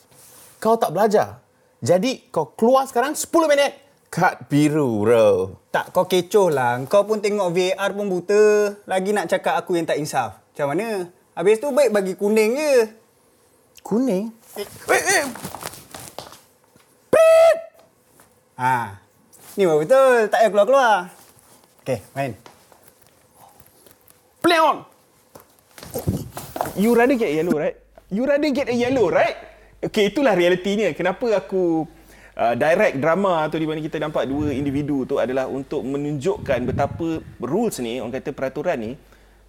Kau tak belajar. Jadi, kau keluar sekarang 10 minit. Kad biru, bro. Tak, kau kecoh lah. Kau pun tengok VAR pun buta. Lagi nak cakap aku yang tak insaf. Macam mana? Habis tu baik bagi kuning je. Kuning? Eh, eh, eh. Pit! Ha. Ni baru betul. Tak payah keluar-keluar. Okay, main. Play on! You rather get yellow, right? You rather get a yellow, right? Okay, itulah realitinya. Kenapa aku uh, direct drama tu di mana kita nampak dua individu tu adalah untuk menunjukkan betapa rules ni orang kata peraturan ni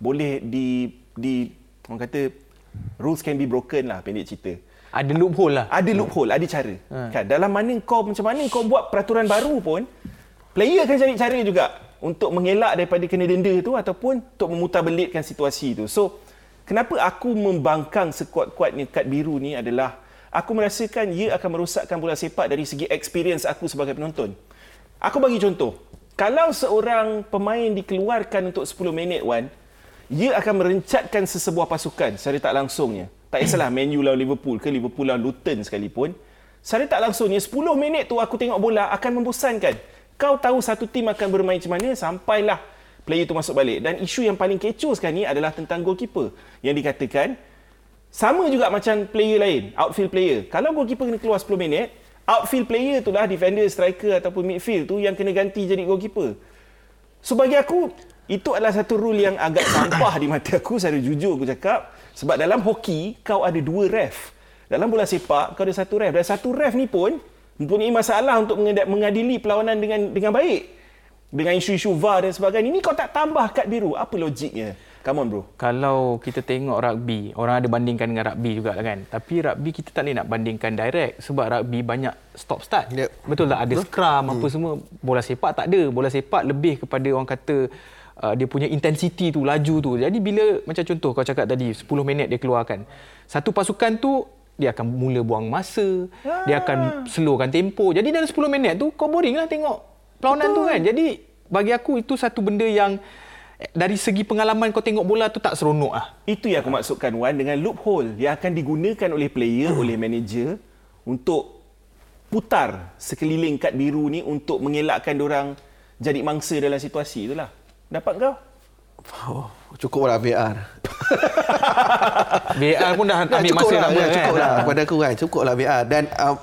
boleh di di orang kata rules can be broken lah pendek cerita ada loophole lah ada loophole ada cara ha. kan dalam mana kau macam mana kau buat peraturan baru pun player akan cari cara juga untuk mengelak daripada kena denda tu ataupun untuk memutarbelitkan situasi tu so kenapa aku membangkang sekuat-kuatnya kad biru ni adalah aku merasakan ia akan merosakkan bola sepak dari segi experience aku sebagai penonton. Aku bagi contoh. Kalau seorang pemain dikeluarkan untuk 10 minit, Wan, ia akan merencatkan sesebuah pasukan secara tak langsungnya. Tak kisahlah Man U lawan Liverpool ke Liverpool lawan Luton sekalipun. Secara tak langsungnya, 10 minit tu aku tengok bola akan membosankan. Kau tahu satu tim akan bermain macam mana sampailah player tu masuk balik. Dan isu yang paling kecoh sekarang ni adalah tentang goalkeeper. Yang dikatakan, sama juga macam player lain, outfield player. Kalau goalkeeper kena keluar 10 minit, outfield player tu lah defender, striker ataupun midfield tu yang kena ganti jadi goalkeeper. So bagi aku, itu adalah satu rule yang agak sampah di mata aku, saya jujur aku cakap. Sebab dalam hoki, kau ada dua ref. Dalam bola sepak, kau ada satu ref. Dan satu ref ni pun mempunyai masalah untuk mengadili perlawanan dengan dengan baik. Dengan isu-isu VAR dan sebagainya. Ini kau tak tambah kad biru. Apa logiknya? Come on bro. Kalau kita tengok rugby, orang ada bandingkan dengan rugby juga kan. Tapi rugby kita tak boleh nak bandingkan direct sebab rugby banyak stop start. Yep. Betul tak? Ada scrum hmm. apa semua. Bola sepak tak ada. Bola sepak lebih kepada orang kata uh, dia punya intensity tu, laju tu. Jadi bila macam contoh kau cakap tadi 10 minit dia keluarkan. Satu pasukan tu dia akan mula buang masa, ah. dia akan slowkan tempo. Jadi dalam 10 minit tu kau boring lah tengok perlawanan tu kan. Jadi bagi aku itu satu benda yang dari segi pengalaman kau tengok bola tu tak seronok ah. Itu yang aku maksudkan Wan dengan loophole yang akan digunakan oleh player, hmm. oleh manager untuk putar sekeliling kad biru ni untuk mengelakkan orang jadi mangsa dalam situasi itulah. Dapat kau? Oh, cukuplah VR. VR pun dah ambil masa lah, lama ya, kan. Cukuplah pada aku kan. Cukuplah VR dan uh,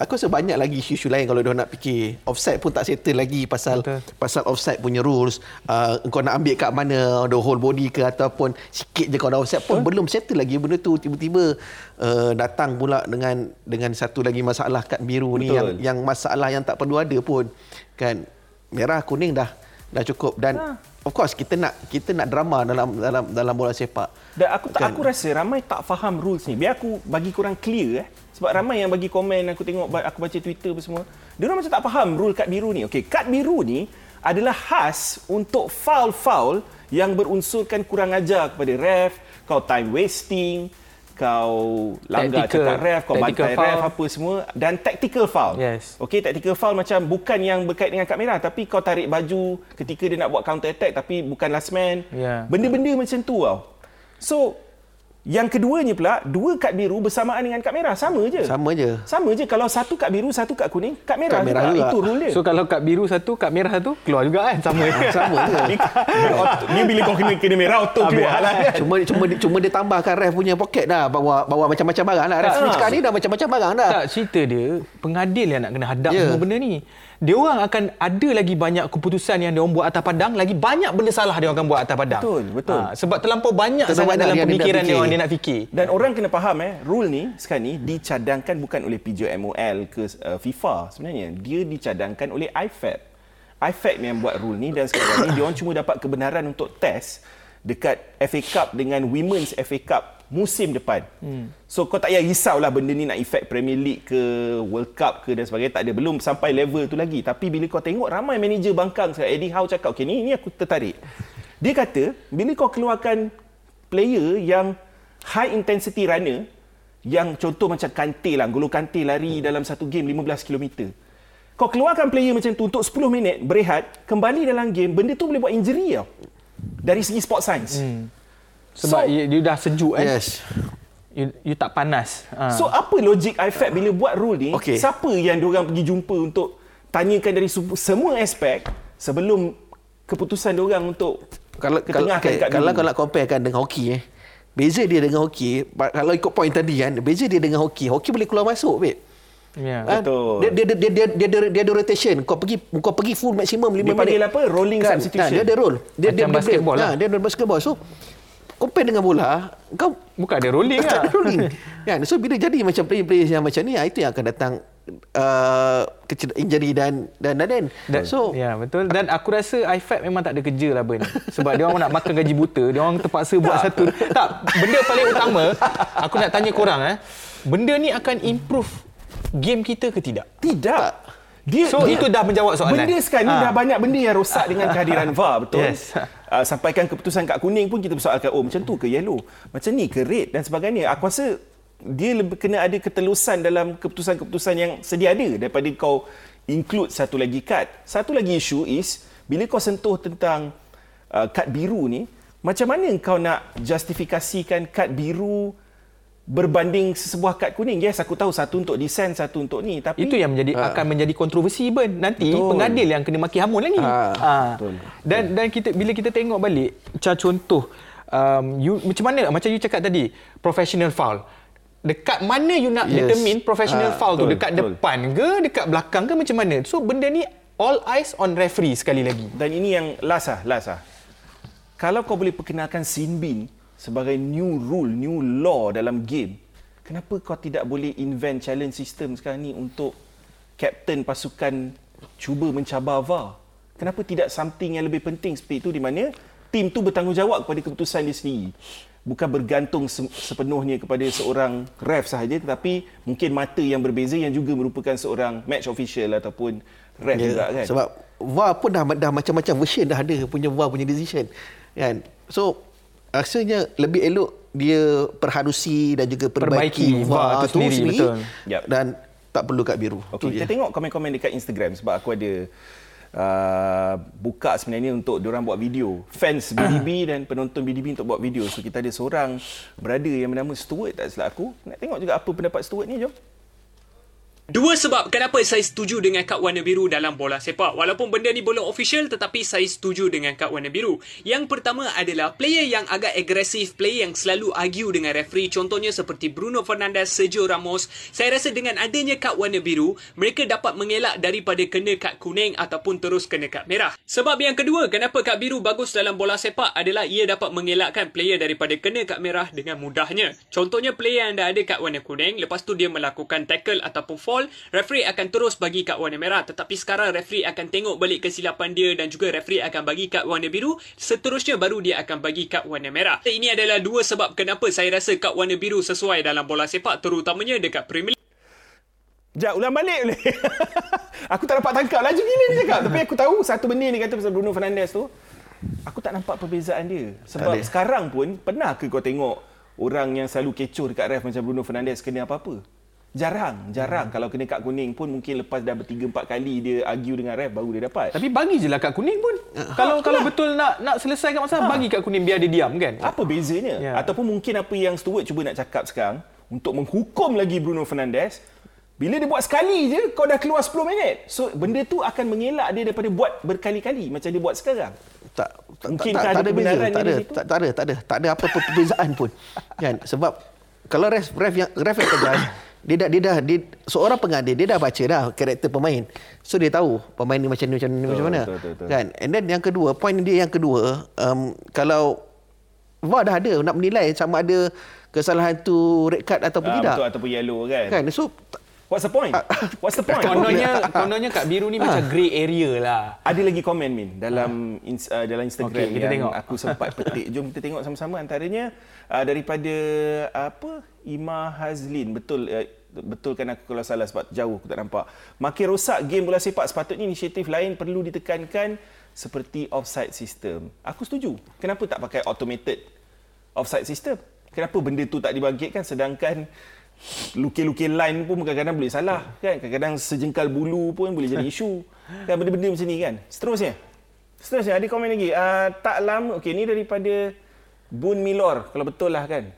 Aku rasa banyak lagi isu-isu lain kalau dia nak fikir. Offside pun tak settle lagi pasal Betul. pasal offside punya rules. Uh, kau nak ambil kat mana the whole body ke ataupun sikit je kau dah offside pun belum settle lagi benda tu tiba-tiba uh, datang pula dengan dengan satu lagi masalah kad biru ni Betul. yang yang masalah yang tak perlu ada pun. Kan merah kuning dah dah cukup dan Ha. of course kita nak kita nak drama dalam dalam dalam bola sepak. Dan aku tak Kan? aku rasa ramai tak faham rules ni. Biar aku bagi kurang clear eh. Sebab ramai yang bagi komen aku tengok aku baca Twitter apa semua. Dia orang macam tak faham rule kad biru ni. Okey, kad biru ni adalah khas untuk foul-foul yang berunsurkan kurang ajar kepada ref, kau time wasting, kau langgar Tactical- cakap ref, kau tactical bantai ref foul. apa semua dan tactical foul. Yes. Okey, tactical foul macam bukan yang berkait dengan kad merah tapi kau tarik baju ketika dia nak buat counter attack tapi bukan last man. Ya. Benda-benda macam tu tau. So, yang keduanya pula, dua kad biru bersamaan dengan kad merah. Sama je. Sama je. Sama je. Kalau satu kad biru, satu kad kuning, kad merah, Kad merah juga. Itu rule dia. So kalau kad biru satu, kad merah satu, keluar juga kan? Sama je. Sama je. dia, dia bila kau kena kena merah, auto keluar lah kan. Cuma cuma cuma dia tambahkan ref punya poket dah bawa bawa macam-macam barang lah. Ref Ah. sekarang ni dah macam-macam barang dah. Tak, cerita dia, pengadil yang nak kena hadap yeah. semua benda ni. Dia orang akan ada lagi banyak keputusan yang dia orang buat atas padang, lagi banyak benda salah dia orang akan buat atas padang. Betul, betul. Ha, sebab terlampau banyak Terlalu sangat banyak dalam dia pemikiran dia orang dia nak fikir. Dan orang kena faham eh, rule ni sekarang ni dicadangkan bukan oleh PJMOL ke uh, FIFA sebenarnya. Dia dicadangkan oleh IFAB. IFAB yang buat rule ni dan sekarang ni dia orang cuma dapat kebenaran untuk test dekat FA Cup dengan Women's FA Cup musim depan. Hmm. So kau tak payah risaulah benda ni nak efek Premier League ke World Cup ke dan sebagainya tak ada belum sampai level tu lagi. Tapi bila kau tengok ramai manager bangkang sekarang Eddie Howe cakap okey ni ni aku tertarik. Dia kata bila kau keluarkan player yang high intensity runner yang contoh macam Kante lah, Golo Kante lari dalam satu game 15 km. Kau keluarkan player macam tu untuk 10 minit berehat, kembali dalam game, benda tu boleh buat injury tau. Dari segi sport science. Hmm. Sebab So- so, dia dah sejuk kan. Yes. You, you tak panas. Ha. So apa logik IFAB bila buat rule ni? Okey. Siapa yang diorang pergi jumpa untuk tanyakan dari semua aspek sebelum keputusan diorang untuk Kalau kalau okay, kat kalau biru? kalau comparekan dengan hoki eh. Beza dia dengan hoki, kalau ikut point tadi kan, beza dia dengan hoki. Hoki boleh keluar masuk, babe. ya. Kan? Betul. Dia dia dia dia dia, dia, dia ada rotation. Kau pergi kau pergi full maksimum 5 Dia minit. panggil apa? Rolling kan? substitution. Nah, dia ada roll. Dia Macam basketball dia, lah. Ha, dia ada basketball. So compare dengan bola, kau Bukan ada rolling lah. ada rolling. kan? So bila jadi macam player-player yang macam ni, ah, itu yang akan datang uh, injury dan dan dan, dan. Dan, So ya betul dan aku rasa IFAB memang tak ada kerja lah Ben sebab dia orang nak makan gaji buta dia orang terpaksa buat satu tak benda paling utama aku nak tanya korang eh benda ni akan improve game kita ke tidak Tidak. Dia, So, itu dah menjawab soalan. Benda sekarang ni Ha. dah banyak benda yang rosak dengan kehadiran VAR, betul? Yes. Uh, sampaikan keputusan kad kuning pun kita persoalkan, oh macam tu ke yellow? Macam ni ke red dan sebagainya. Aku rasa dia lebih kena ada ketelusan dalam keputusan-keputusan yang sedia ada daripada kau include satu lagi kad. Satu lagi isu is, bila kau sentuh tentang uh, kad biru ni, macam mana kau nak justifikasikan kad biru berbanding sebuah kad kuning. Yes, aku tahu satu untuk desain, satu untuk ni. Tapi itu yang menjadi akan menjadi kontroversi Ben nanti Betul. pengadil yang kena maki hamun lagi Ha, ha. betul. dan dan kita bila kita tengok balik macam contoh um, you macam mana macam you cakap tadi professional foul dekat mana you nak Yes. determine professional Ah, foul tu betul, dekat betul. depan ke dekat belakang ke macam mana so benda ni all eyes on referee sekali lagi Dan ini yang last lah, last lah. Kalau kau boleh perkenalkan sin bin sebagai new rule, new law dalam game, kenapa kau tidak boleh invent challenge system sekarang ni untuk kapten pasukan cuba mencabar VAR? Kenapa tidak something yang lebih penting seperti itu di mana tim tu bertanggungjawab kepada keputusan dia sendiri? Bukan bergantung se- sepenuhnya kepada seorang ref sahaja tetapi mungkin mata yang berbeza yang juga merupakan seorang match official ataupun ref Ya, juga kan. Sebab VAR pun dah, dah macam-macam version dah ada punya VAR punya decision. Kan? So, rasanya lebih elok dia perhalusi dan juga Perbaiki perbaiki, VAR tu sendiri, betul. Yap. Dan tak perlu kad biru. Okey, Tu kita je. tengok komen-komen dekat Instagram sebab aku ada uh, buka sebenarnya untuk diorang buat video. Fans BDB dan penonton BDB untuk buat video. So kita ada seorang brother yang bernama Stuart tak silap aku. Nak tengok juga apa pendapat Stuart ni, jom. Dua sebab kenapa saya setuju dengan kad warna biru dalam bola sepak. Walaupun benda ni belum official tetapi saya setuju dengan kad warna biru. Yang pertama adalah player yang agak agresif, player yang selalu argue dengan referee. Contohnya seperti Bruno Fernandes, Sergio Ramos. Saya rasa dengan adanya kad warna biru, mereka dapat mengelak daripada kena kad kuning ataupun terus kena kad merah. Sebab yang kedua, kenapa kad biru bagus dalam bola sepak adalah ia dapat mengelakkan player daripada kena kad merah dengan mudahnya. Contohnya player yang dah ada kad warna kuning, lepas tu dia melakukan tackle ataupun fall foul, referee akan terus bagi kad warna merah. Tetapi sekarang referee akan tengok balik kesilapan dia dan juga referee akan bagi kad warna biru. Seterusnya baru dia akan bagi kad warna merah. Ini adalah dua sebab kenapa saya rasa kad warna biru sesuai dalam bola sepak terutamanya dekat Premier League. Sekejap, ulang balik boleh? aku tak dapat tangkap laju gila dia cakap. Tapi aku tahu satu benda ni kata pasal Bruno Fernandes tu. Aku tak nampak perbezaan dia. Sebab sekarang pun, pernah ke kau tengok orang yang selalu kecoh dekat ref macam Bruno Fernandes kena apa-apa? Jarang, jarang. Hmm. Kalau kena kad kuning pun mungkin lepas dah bertiga empat kali dia argue dengan ref baru dia dapat. Tapi bagi je lah kad kuning pun. Ha, kalau kalau betul nak nak selesaikan masalah, ha. bagi kad kuning biar dia diam kan. Apa bezanya? Ya. Ataupun mungkin apa yang Stuart cuba nak cakap sekarang untuk menghukum lagi Bruno Fernandes, bila dia buat sekali je, kau dah keluar 10 minit. So, benda tu akan mengelak dia daripada buat berkali-kali macam dia buat sekarang. Tak, mungkin tak, tak, tak, ada kebenaran tak ada, tak, tak ada, tak ada, tak ada apa perbezaan pun. kan? Sebab kalau ref ref yang ref yang tegas dia dah dia dah dia, seorang pengadil dia dah baca dah karakter pemain. So dia tahu pemain ni macam ni macam ni macam mana. betul, betul, betul. kan? And then yang kedua point dia yang kedua um, kalau VAR dah ada nak menilai sama ada kesalahan tu red card ataupun uh, tidak. betul ataupun yellow kan. Kan? So What's the point? What's the point? Kononnya, kononnya kat biru ni ha. macam grey area lah. Ada lagi komen Min dalam ha. uh, dalam Instagram okay, kita yang tengok. aku sempat petik. Jom kita tengok sama-sama antaranya uh, daripada apa Ima Hazlin. Betul uh, betulkan aku kalau salah sebab jauh aku tak nampak. Makin rosak game bola sepak sepatutnya inisiatif lain perlu ditekankan seperti offside system. Aku setuju. Kenapa tak pakai automated offside system? Kenapa benda tu tak dibangkitkan sedangkan lukis-lukis line pun kadang-kadang boleh salah kan? Kadang-kadang sejengkal bulu pun boleh jadi isu. Kan benda-benda macam ni kan? Seterusnya. Seterusnya ada komen lagi. Uh, tak lama okey ni daripada Bun Milor. Kalau betul lah kan?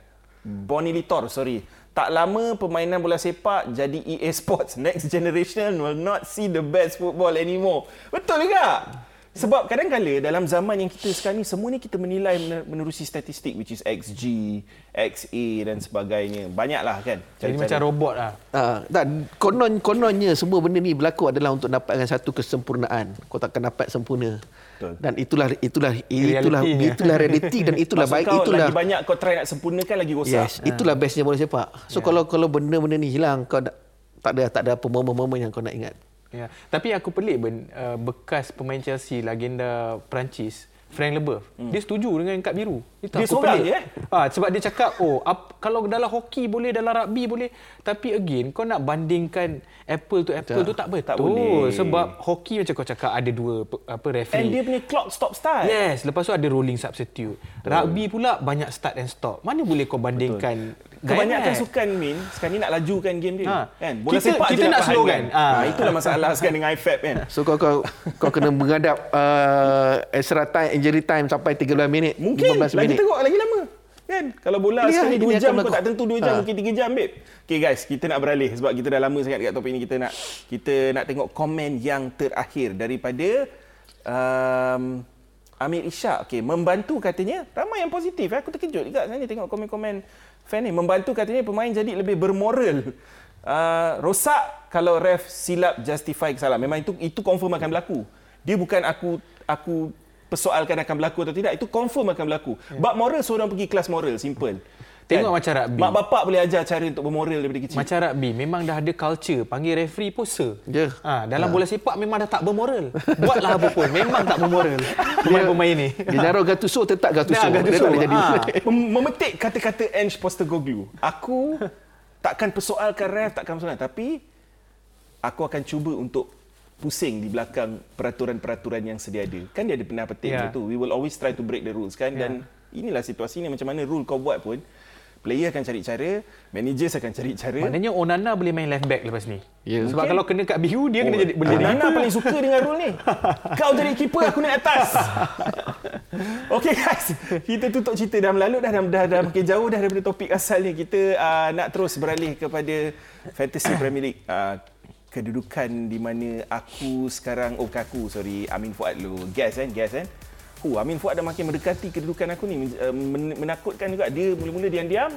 Bonnie Litor sorry. Tak lama permainan bola sepak jadi EA Sports next generation will not see the best football anymore. Betul juga sebab kadang-kala dalam zaman yang kita sekarang ni semua ni kita menilai menerusi statistik which is XG, XA dan sebagainya. Banyaklah kan. Jadi macam robot lah. Uh, tak, konon kononnya semua benda ni berlaku adalah untuk dapatkan satu kesempurnaan. Kau takkan dapat sempurna. Betul. Dan itulah itulah itulah reality itulah realiti dan itulah baik kau itulah lagi banyak kau try nak sempurnakan lagi rosak. Yes, ha. itulah bestnya bola sepak. So yeah. kalau kalau benda-benda ni hilang kau tak ada tak ada apa momen-momen yang kau nak ingat. Ya. Tapi aku pelik ben uh, bekas pemain Chelsea legenda Perancis Frank Leboeuf. Hmm. Dia setuju dengan kad biru. Itu dia seorang je eh? Ha, sebab dia cakap, oh ap, kalau dalam hoki boleh, dalam rugby boleh. Tapi again, kau nak bandingkan apple to apple tak, tu tak betul. Tak boleh. Sebab hoki macam kau cakap ada dua apa referee. And dia punya clock stop start. Yes. Lepas tu ada rolling substitute. Betul. Rugby pula banyak start and stop. Mana boleh kau bandingkan betul. Kebanyakan sukan Min sekarang ni nak lajukan game dia. Ha. Kan? Bola kita, sepak kita je nak slow kan. Ha. ha. itulah masalah sekarang dengan IFAB kan. So kau kau, kau kena menghadap uh, extra time injury time sampai 13 minit, Mungkin 15 lagi minit. tengok lagi lama. Kan? Kalau bola Pilih sekali 2 jam kau tak tentu 2 jam ha. mungkin 3 jam babe. Okay guys, kita nak beralih sebab kita dah lama sangat dekat topik ini kita nak kita nak tengok komen yang terakhir daripada um, Amir Ishak. Okay, membantu katanya ramai yang positif. Aku terkejut juga sebenarnya tengok komen-komen fan ni membantu katanya pemain jadi lebih bermoral. Uh, rosak kalau ref silap justify kesalahan. Memang itu itu confirm akan berlaku. Dia bukan aku aku persoalkan akan berlaku atau tidak. Itu confirm akan berlaku. Yeah. Bab moral seorang pergi kelas moral, simple. Tengok kan? macam rugby. Mak bapak boleh ajar cara untuk bermoral daripada kecil. Macam rugby, memang dah ada culture. Panggil referee pun sir. Yeah. Ha, dalam ha. bola sepak memang dah tak bermoral. Buatlah apa pun. Memang tak bermoral. Pemain-pemain ni. Dia naruh Gattuso, tetap Gattuso. Nah, Gattuso. Dia jadi. Ha. Memetik kata-kata Ange Postecoglou. Aku takkan persoalkan ref, takkan persoalkan. Tapi, aku akan cuba untuk pusing di belakang peraturan-peraturan yang sedia ada. Kan dia ada pernah petik yeah. tu. We will always try to break the rules kan. Yeah. Dan inilah situasi ni macam mana rule kau buat pun player akan cari cara, managers akan cari cara. Maknanya Onana boleh main left back lepas ni. Yeah. Sebab Mungkin. kalau kena kat biru dia oh, kena jadi boleh Onana paling suka dengan rule ni. Kau jadi keeper aku naik atas. Okey guys, kita tutup cerita dah melalut dah dah dah, dah makin jauh dah daripada topik asalnya. Kita uh, nak terus beralih kepada Fantasy Premier League. Uh, kedudukan di mana aku sekarang oh bukan aku sorry Amin Fuad lu guess kan guess kan Oh, Amin Fuad dah makin mendekati kedudukan aku ni. Men- menakutkan juga dia mula-mula diam-diam.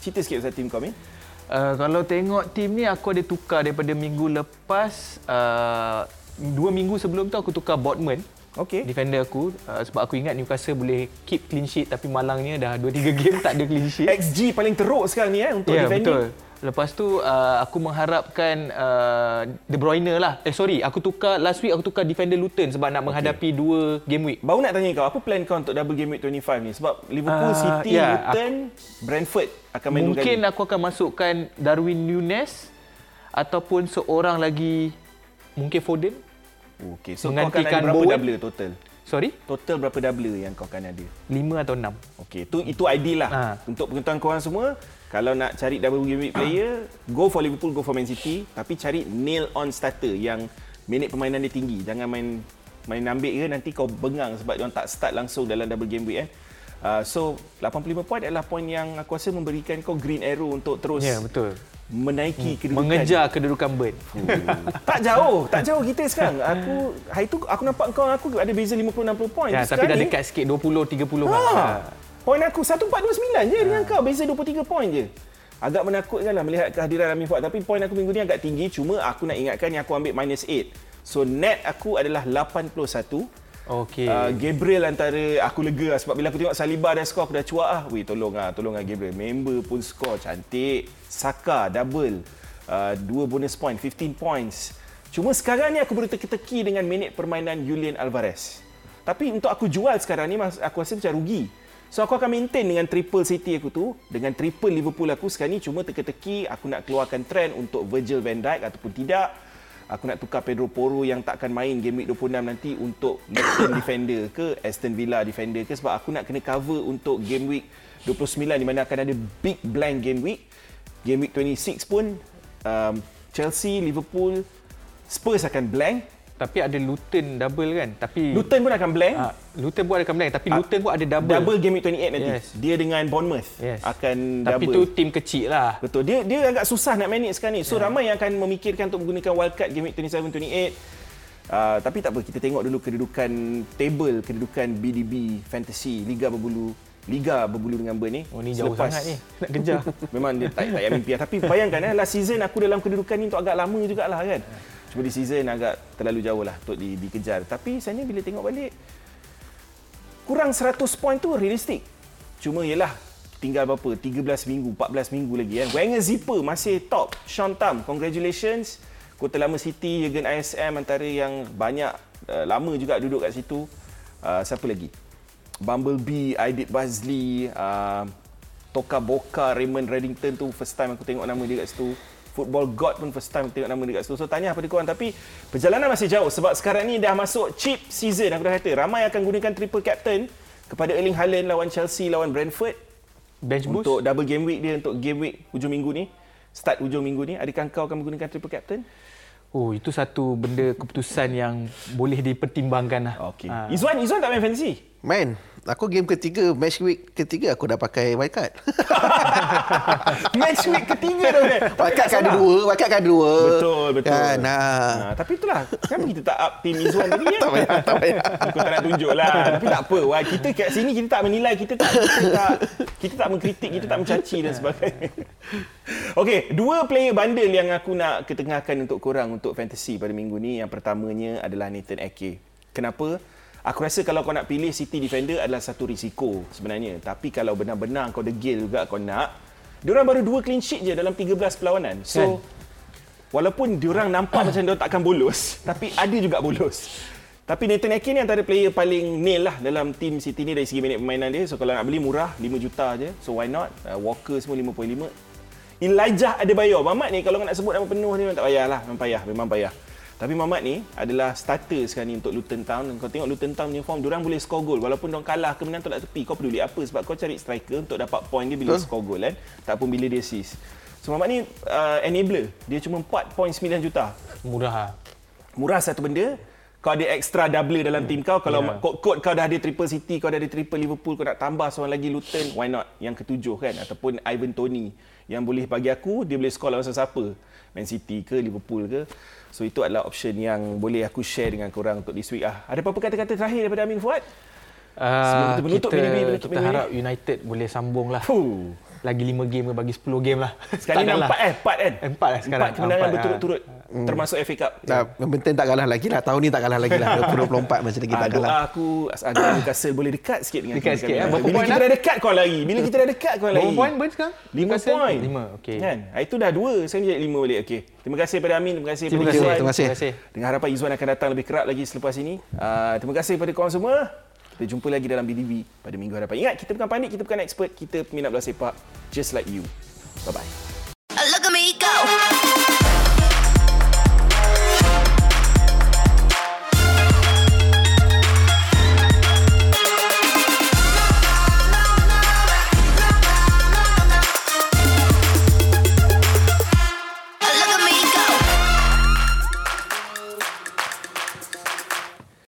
Cerita sikit pasal tim kau Amin. Uh, kalau tengok tim ni aku ada tukar daripada minggu lepas uh, dua minggu sebelum tu aku tukar Botman Okey. defender aku. Uh, sebab aku ingat Newcastle boleh keep clean sheet tapi malangnya dah 2 3 game tak ada clean sheet. XG paling teruk sekarang ni eh untuk Ya, defending. betul. Lepas tu uh, aku mengharapkan uh, De Bruyne lah. Eh sorry, aku tukar last week aku tukar defender Luton sebab nak menghadapi dua game week. Baru nak tanya kau, apa plan kau untuk double game week 25 ni? Sebab Liverpool, Ah, City, ya, Luton, Brentford akan main Mungkin aku akan masukkan Darwin Nunes ataupun seorang lagi mungkin Foden. Okey, so kau akan ada menggantikan berapa Bowen. double total? Sorry, Total berapa double yang kau akan ada? 5 atau 6. Okey, itu itu ideal lah. Ha. Untuk pengetahuan korang semua, kalau nak cari double game player, go for Liverpool, go for Man City, tapi cari nail on starter yang minit permainan dia tinggi. Jangan main main ambil ke nanti kau bengang sebab dia tak start langsung dalam double game week kan. Uh, so 85 point adalah point yang aku rasa memberikan kau green arrow untuk terus Ya, betul. menaiki kedudukan. Mengejar kedudukan Burn. tak jauh, tak jauh kita sekarang. Aku hari tu aku nampak kau dengan aku ada beza 50 60 point. Ya, tapi dah dekat sikit 20 30 Ha. kan. Poin aku 1429 je dengan kau. Beza 23 poin je. Agak menakutkan lah melihat kehadiran Amin Fuad. Tapi poin aku minggu ni agak tinggi. Cuma aku nak ingatkan yang aku ambil minus 8. So net aku adalah 81. Okey. Uh, Gabriel antara aku lega lah sebab bila aku tengok Saliba dah skor aku dah cuak ah. Weh tolong ah, tolong ah Gabriel. Member pun skor cantik. Saka double. Uh, dua bonus point 15 points. Cuma sekarang ni aku baru teki-teki dengan minit permainan Julian Alvarez. Tapi untuk aku jual sekarang ni aku rasa macam rugi. So aku akan maintain dengan triple City aku tu, dengan triple Liverpool aku sekarang ni cuma teka-teki aku nak keluarkan trend untuk Virgil van Dijk ataupun tidak. Aku nak tukar Pedro Porro yang takkan main game week 26 nanti untuk Luton defender ke Aston Villa defender ke sebab aku nak kena cover untuk game week 29 di mana akan ada big blank game week. Game week 26 pun um, Chelsea, Liverpool, Spurs akan blank. Tapi ada Luton double kan. Tapi Luton pun akan blank. Ah, Luton pun ada blank tapi Ah, Luton pun ada double. Double game week 28 nanti. Yes. Dia dengan Bournemouth Yes. akan Tapi double. tu tim kecil lah. Betul. Dia dia agak susah nak manage sekarang ni. So yeah. ramai yang akan memikirkan untuk menggunakan wildcard game week 27 28. Uh, tapi tak apa, kita tengok dulu kedudukan table, kedudukan BDB Fantasy Liga Berbulu Liga Berbulu dengan Burn ni. Oh ni jauh Selepas- sangat ni. Nak kejar. Memang dia tak, tak payah mimpi. Tapi bayangkan eh, last season aku dalam kedudukan ni untuk agak lama jugalah kan. Cuma di season agak terlalu jauh lah untuk di, dikejar. Tapi sebenarnya bila tengok balik, kurang 100 poin tu realistik. Cuma yelah, tinggal berapa? 13 minggu, 14 minggu lagi kan. Wenger Zipper masih top. Sean Tam, congratulations. Kota Lama City, Jurgen ISM antara yang banyak uh, lama juga duduk kat situ. Uh, siapa lagi? Bumblebee, Aidit Bazli, uh, Toka Boka, Raymond Reddington tu first time aku tengok nama dia kat situ. Football God pun first time tengok nama dia kat situ. So tanya apa dia korang. Tapi perjalanan masih jauh sebab sekarang ni dah masuk cheap season aku dah kata. Ramai akan gunakan triple captain kepada Erling Haaland lawan Chelsea, lawan Brentford. Bench boost. Untuk double game week dia untuk game week hujung minggu ni. Start hujung minggu ni. Adakah kau akan menggunakan triple captain? Oh, itu satu benda keputusan yang boleh dipertimbangkan lah. Okey. Ah. Izwan, Izwan tak main fantasy? Man, aku game ketiga, match week ketiga aku dah pakai wildcard. Match week ketiga dah kan. Wildcard tak kan ada dua, wildcard kan ada dua. Betul, betul. Kan, nah. Ha, tapi itulah, kenapa kita tak up team Izwan tadi ya? Tak payah, tak payah. Aku tak nak tunjuk lah. Tapi tak apa. Wah, kita kat sini kita tak menilai, kita tak kita tak, kita tak mengkritik, kita tak mencaci dan sebagainya. Okey, dua player bandel yang aku nak ketengahkan untuk korang untuk fantasy pada minggu ni. Yang pertamanya adalah Nathan Ake. Kenapa? Aku rasa kalau kau nak pilih City Defender adalah satu risiko sebenarnya. Tapi kalau benar-benar kau degil juga kau nak, diorang baru dua clean sheet je dalam 13 perlawanan. So, Walaupun diorang nampak macam diorang takkan bolos, tapi ada juga bolos. Tapi Nathan Ake ni antara player paling nail lah dalam tim City ni dari segi minit permainan dia. So kalau nak beli murah, 5 juta je. So why not? Uh, Walker semua 5.5. Elijah Adebayor. Mamat ni kalau nak sebut nama penuh ni memang tak payah lah. Memang payah, memang payah. Tapi Mamat ni adalah starter sekarang ni untuk Luton Town. Dan kau tengok Luton Town punya form, diorang boleh score gol. Walaupun diorang kalah, kemenangan tolak tepi. Kau peduli apa? Sebab kau cari striker untuk dapat point dia bila score gol kan. Tak pun bila dia assist. So Mamat ni uh, enabler. Dia cuma 4.9 juta Murah lah. murah satu benda kau ada extra double dalam tim kau kalau yeah. kod kau dah ada triple City kau dah ada triple Liverpool kau nak tambah seorang lagi Luton why not yang ketujuh kan ataupun Ivan Tony yang boleh bagi aku dia boleh score lawan siapa Man City ke Liverpool ke so itu adalah option yang boleh aku share dengan korang untuk this week ah ada apa-apa kata-kata terakhir daripada Amin Fuad Uh, kita menutup kita, menutup kita mini-mini. harap United boleh sambung lah. Fuh. Lagi 5 game ke bagi 10 game lah. Sekali nak empat eh, empat kan? Empat lah sekarang. Empat kemenangan Empat, berturut-turut. Termasuk FA Cup. Tak, yang penting tak kalah lagi lah. Tahun ni tak kalah lagi lah. 2024 masih lagi Ah, tak kalah. doa aku agar Newcastle boleh dekat sikit dengan Dekat sikit, eh. Berapa Bila poin kita dah? dah dekat kau lari. Bila kita dah dekat kau lari. Berapa poin Burn sekarang? Lima Newcastle? poin. Lima, okey. Kan? Ah, Itu dah dua. Saya menjadi lima balik. Okey. Terima kasih kepada Amin. Terima kasih Terima kepada kasih. Izzuan. Terima kasih. Dengan harapan Izzuan akan datang lebih kerap lagi selepas ini. Uh, terima kasih kepada korang semua. Kita jumpa lagi dalam BDV pada minggu hadapan. Ingat, kita bukan panik, kita bukan expert. Kita peminat bola sepak. Just like you. Bye-bye.